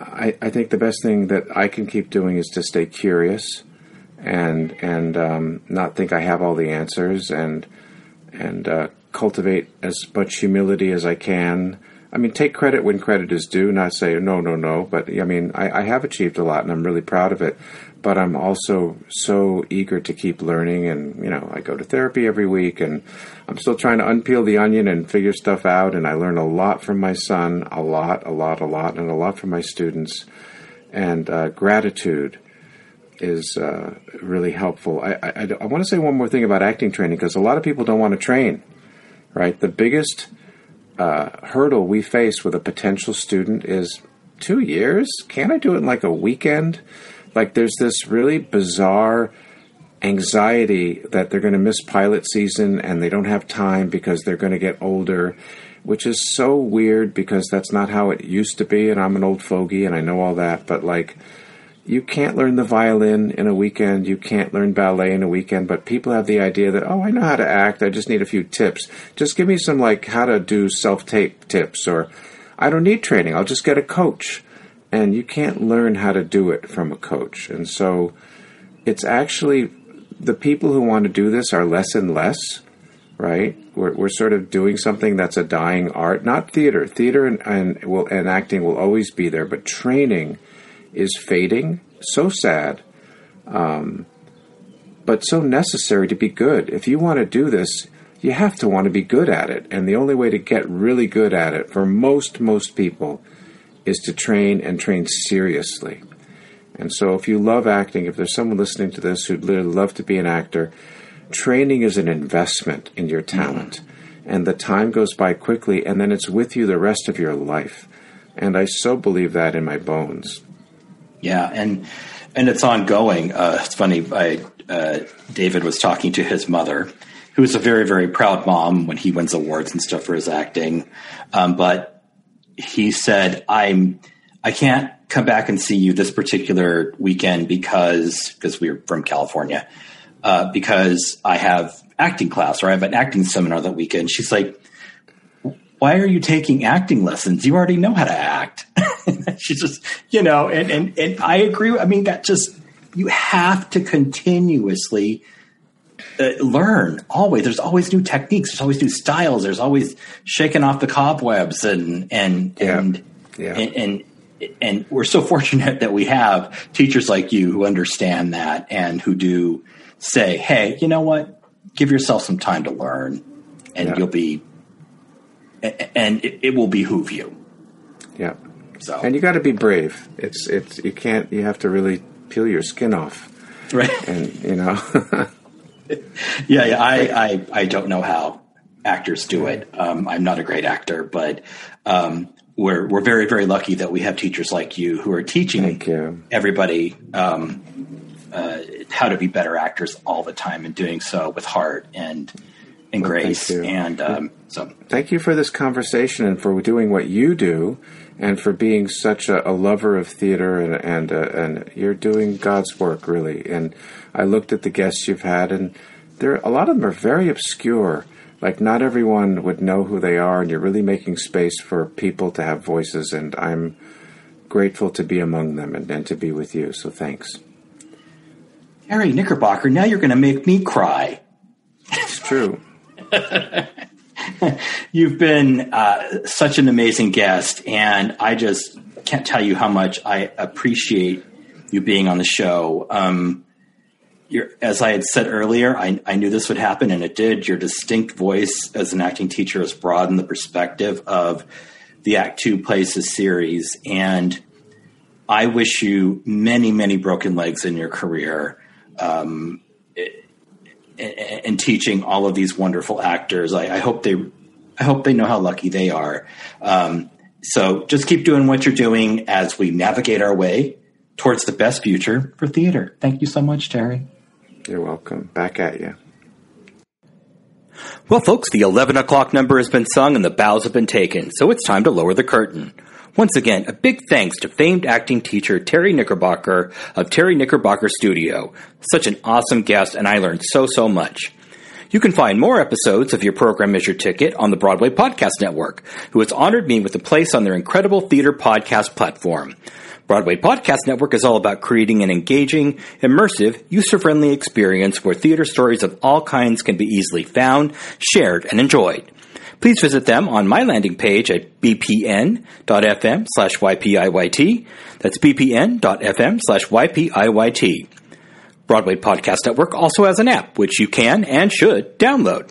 I, I think the best thing that I can keep doing is to stay curious and and um, not think I have all the answers and and uh, cultivate as much humility as I can. I mean, take credit when credit is due. Not say no, no, no. But I mean, I, I have achieved a lot, and I'm really proud of it. But I'm also so eager to keep learning, and you know, I go to therapy every week, and I'm still trying to unpeel the onion and figure stuff out. And I learn a lot from my son, a lot, a lot, a lot, and a lot from my students. And uh, gratitude is uh, really helpful. I, I, I want to say one more thing about acting training because a lot of people don't want to train right? The biggest uh, hurdle we face with a potential student is two years. Can't I do it in like a weekend? Like there's this really bizarre anxiety that they're going to miss pilot season and they don't have time because they're going to get older, which is so weird because that's not how it used to be. And I'm an old fogey and I know all that, but like you can't learn the violin in a weekend, you can't learn ballet in a weekend, but people have the idea that, oh, I know how to act, I just need a few tips. Just give me some, like, how to do self tape tips, or I don't need training, I'll just get a coach. And you can't learn how to do it from a coach. And so it's actually the people who want to do this are less and less, right? We're, we're sort of doing something that's a dying art, not theater. Theater and, and, will, and acting will always be there, but training is fading. So sad, um, but so necessary to be good. If you want to do this, you have to want to be good at it. And the only way to get really good at it for most, most people is to train and train seriously. And so, if you love acting, if there's someone listening to this who'd really love to be an actor, training is an investment in your talent. Mm-hmm. And the time goes by quickly, and then it's with you the rest of your life. And I so believe that in my bones. Yeah, and and it's ongoing. Uh, it's funny. I, uh, David was talking to his mother, who is a very very proud mom when he wins awards and stuff for his acting. Um, but he said, "I'm I can't come back and see you this particular weekend because because we're from California uh, because I have acting class or I have an acting seminar that weekend." She's like, "Why are you taking acting lessons? You already know how to act." she's just, you know, and, and, and I agree. I mean, that just, you have to continuously uh, learn always. There's always new techniques. There's always new styles. There's always shaking off the cobwebs and, and, yeah. and, yeah. and, and and we're so fortunate that we have teachers like you who understand that and who do say, "Hey, you know what? Give yourself some time to learn, and yeah. you'll be, and it, it, will behoove you." Yeah, so and you got to be brave. It's it's you can't you have to really peel your skin off, right? And you know, yeah, yeah. I, I I don't know how actors do it. Um, I'm not a great actor, but um, we're we're very very lucky that we have teachers like you who are teaching everybody um, uh, how to be better actors all the time and doing so with heart and and well, grace. And um, so, thank you for this conversation and for doing what you do and for being such a, a lover of theater and and uh, and you're doing God's work really. And I looked at the guests you've had, and there a lot of them are very obscure. Like not everyone would know who they are, and you're really making space for people to have voices. And I'm grateful to be among them and, and to be with you. So thanks. Harry Knickerbocker, now you're going to make me cry. It's true. You've been uh, such an amazing guest, and I just can't tell you how much I appreciate you being on the show. Um, as I had said earlier, I, I, knew this would happen, and it did. Your distinct voice as an acting teacher has broadened the perspective of the Act Two Places series, and I wish you many, many broken legs in your career. Um, and teaching all of these wonderful actors. I, I, hope they, I hope they know how lucky they are. Um, So just keep doing what you're doing as we navigate our way towards the best future for theater. Thank you so much, Terry. You're welcome. Back at you. Well, folks, the 11 o'clock number has been sung and the bows have been taken, so it's time to lower the curtain. Once again, a big thanks to famed acting teacher Terry Knickerbocker of Terry Knickerbocker Studio. Such an awesome guest, and I learned so, so much. You can find more episodes of Your Program is Your Ticket on the Broadway Podcast Network, who has honored me with a place on their incredible theater podcast platform. Broadway Podcast Network is all about creating an engaging, immersive, user-friendly experience where theater stories of all kinds can be easily found, shared, and enjoyed. Please visit them on my landing page at bpn.fm slash ypiyt. That's bpn.fm slash ypiyt. Broadway Podcast Network also has an app, which you can and should download.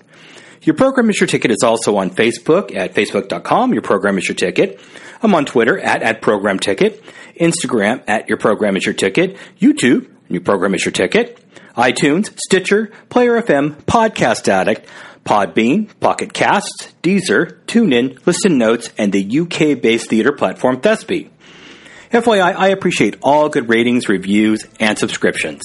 Your Program is Your Ticket is also on Facebook at facebook.com, Your Program is Your Ticket. I'm on Twitter at, at Program Ticket, Instagram at Your Program is Your Ticket, YouTube, Your Program is Your Ticket, iTunes, Stitcher, Player FM, Podcast Addict, Podbean, Pocket Casts, Deezer, TuneIn, Listen Notes, and the UK-based theater platform Thespie. FYI, I appreciate all good ratings, reviews, and subscriptions.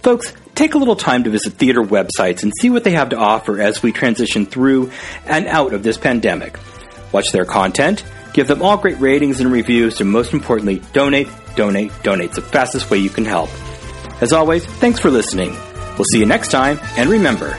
Folks, take a little time to visit theater websites and see what they have to offer as we transition through and out of this pandemic. Watch their content, give them all great ratings and reviews, and most importantly, donate, donate, donate. It's the fastest way you can help. As always, thanks for listening. We'll see you next time, and remember,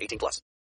18 plus.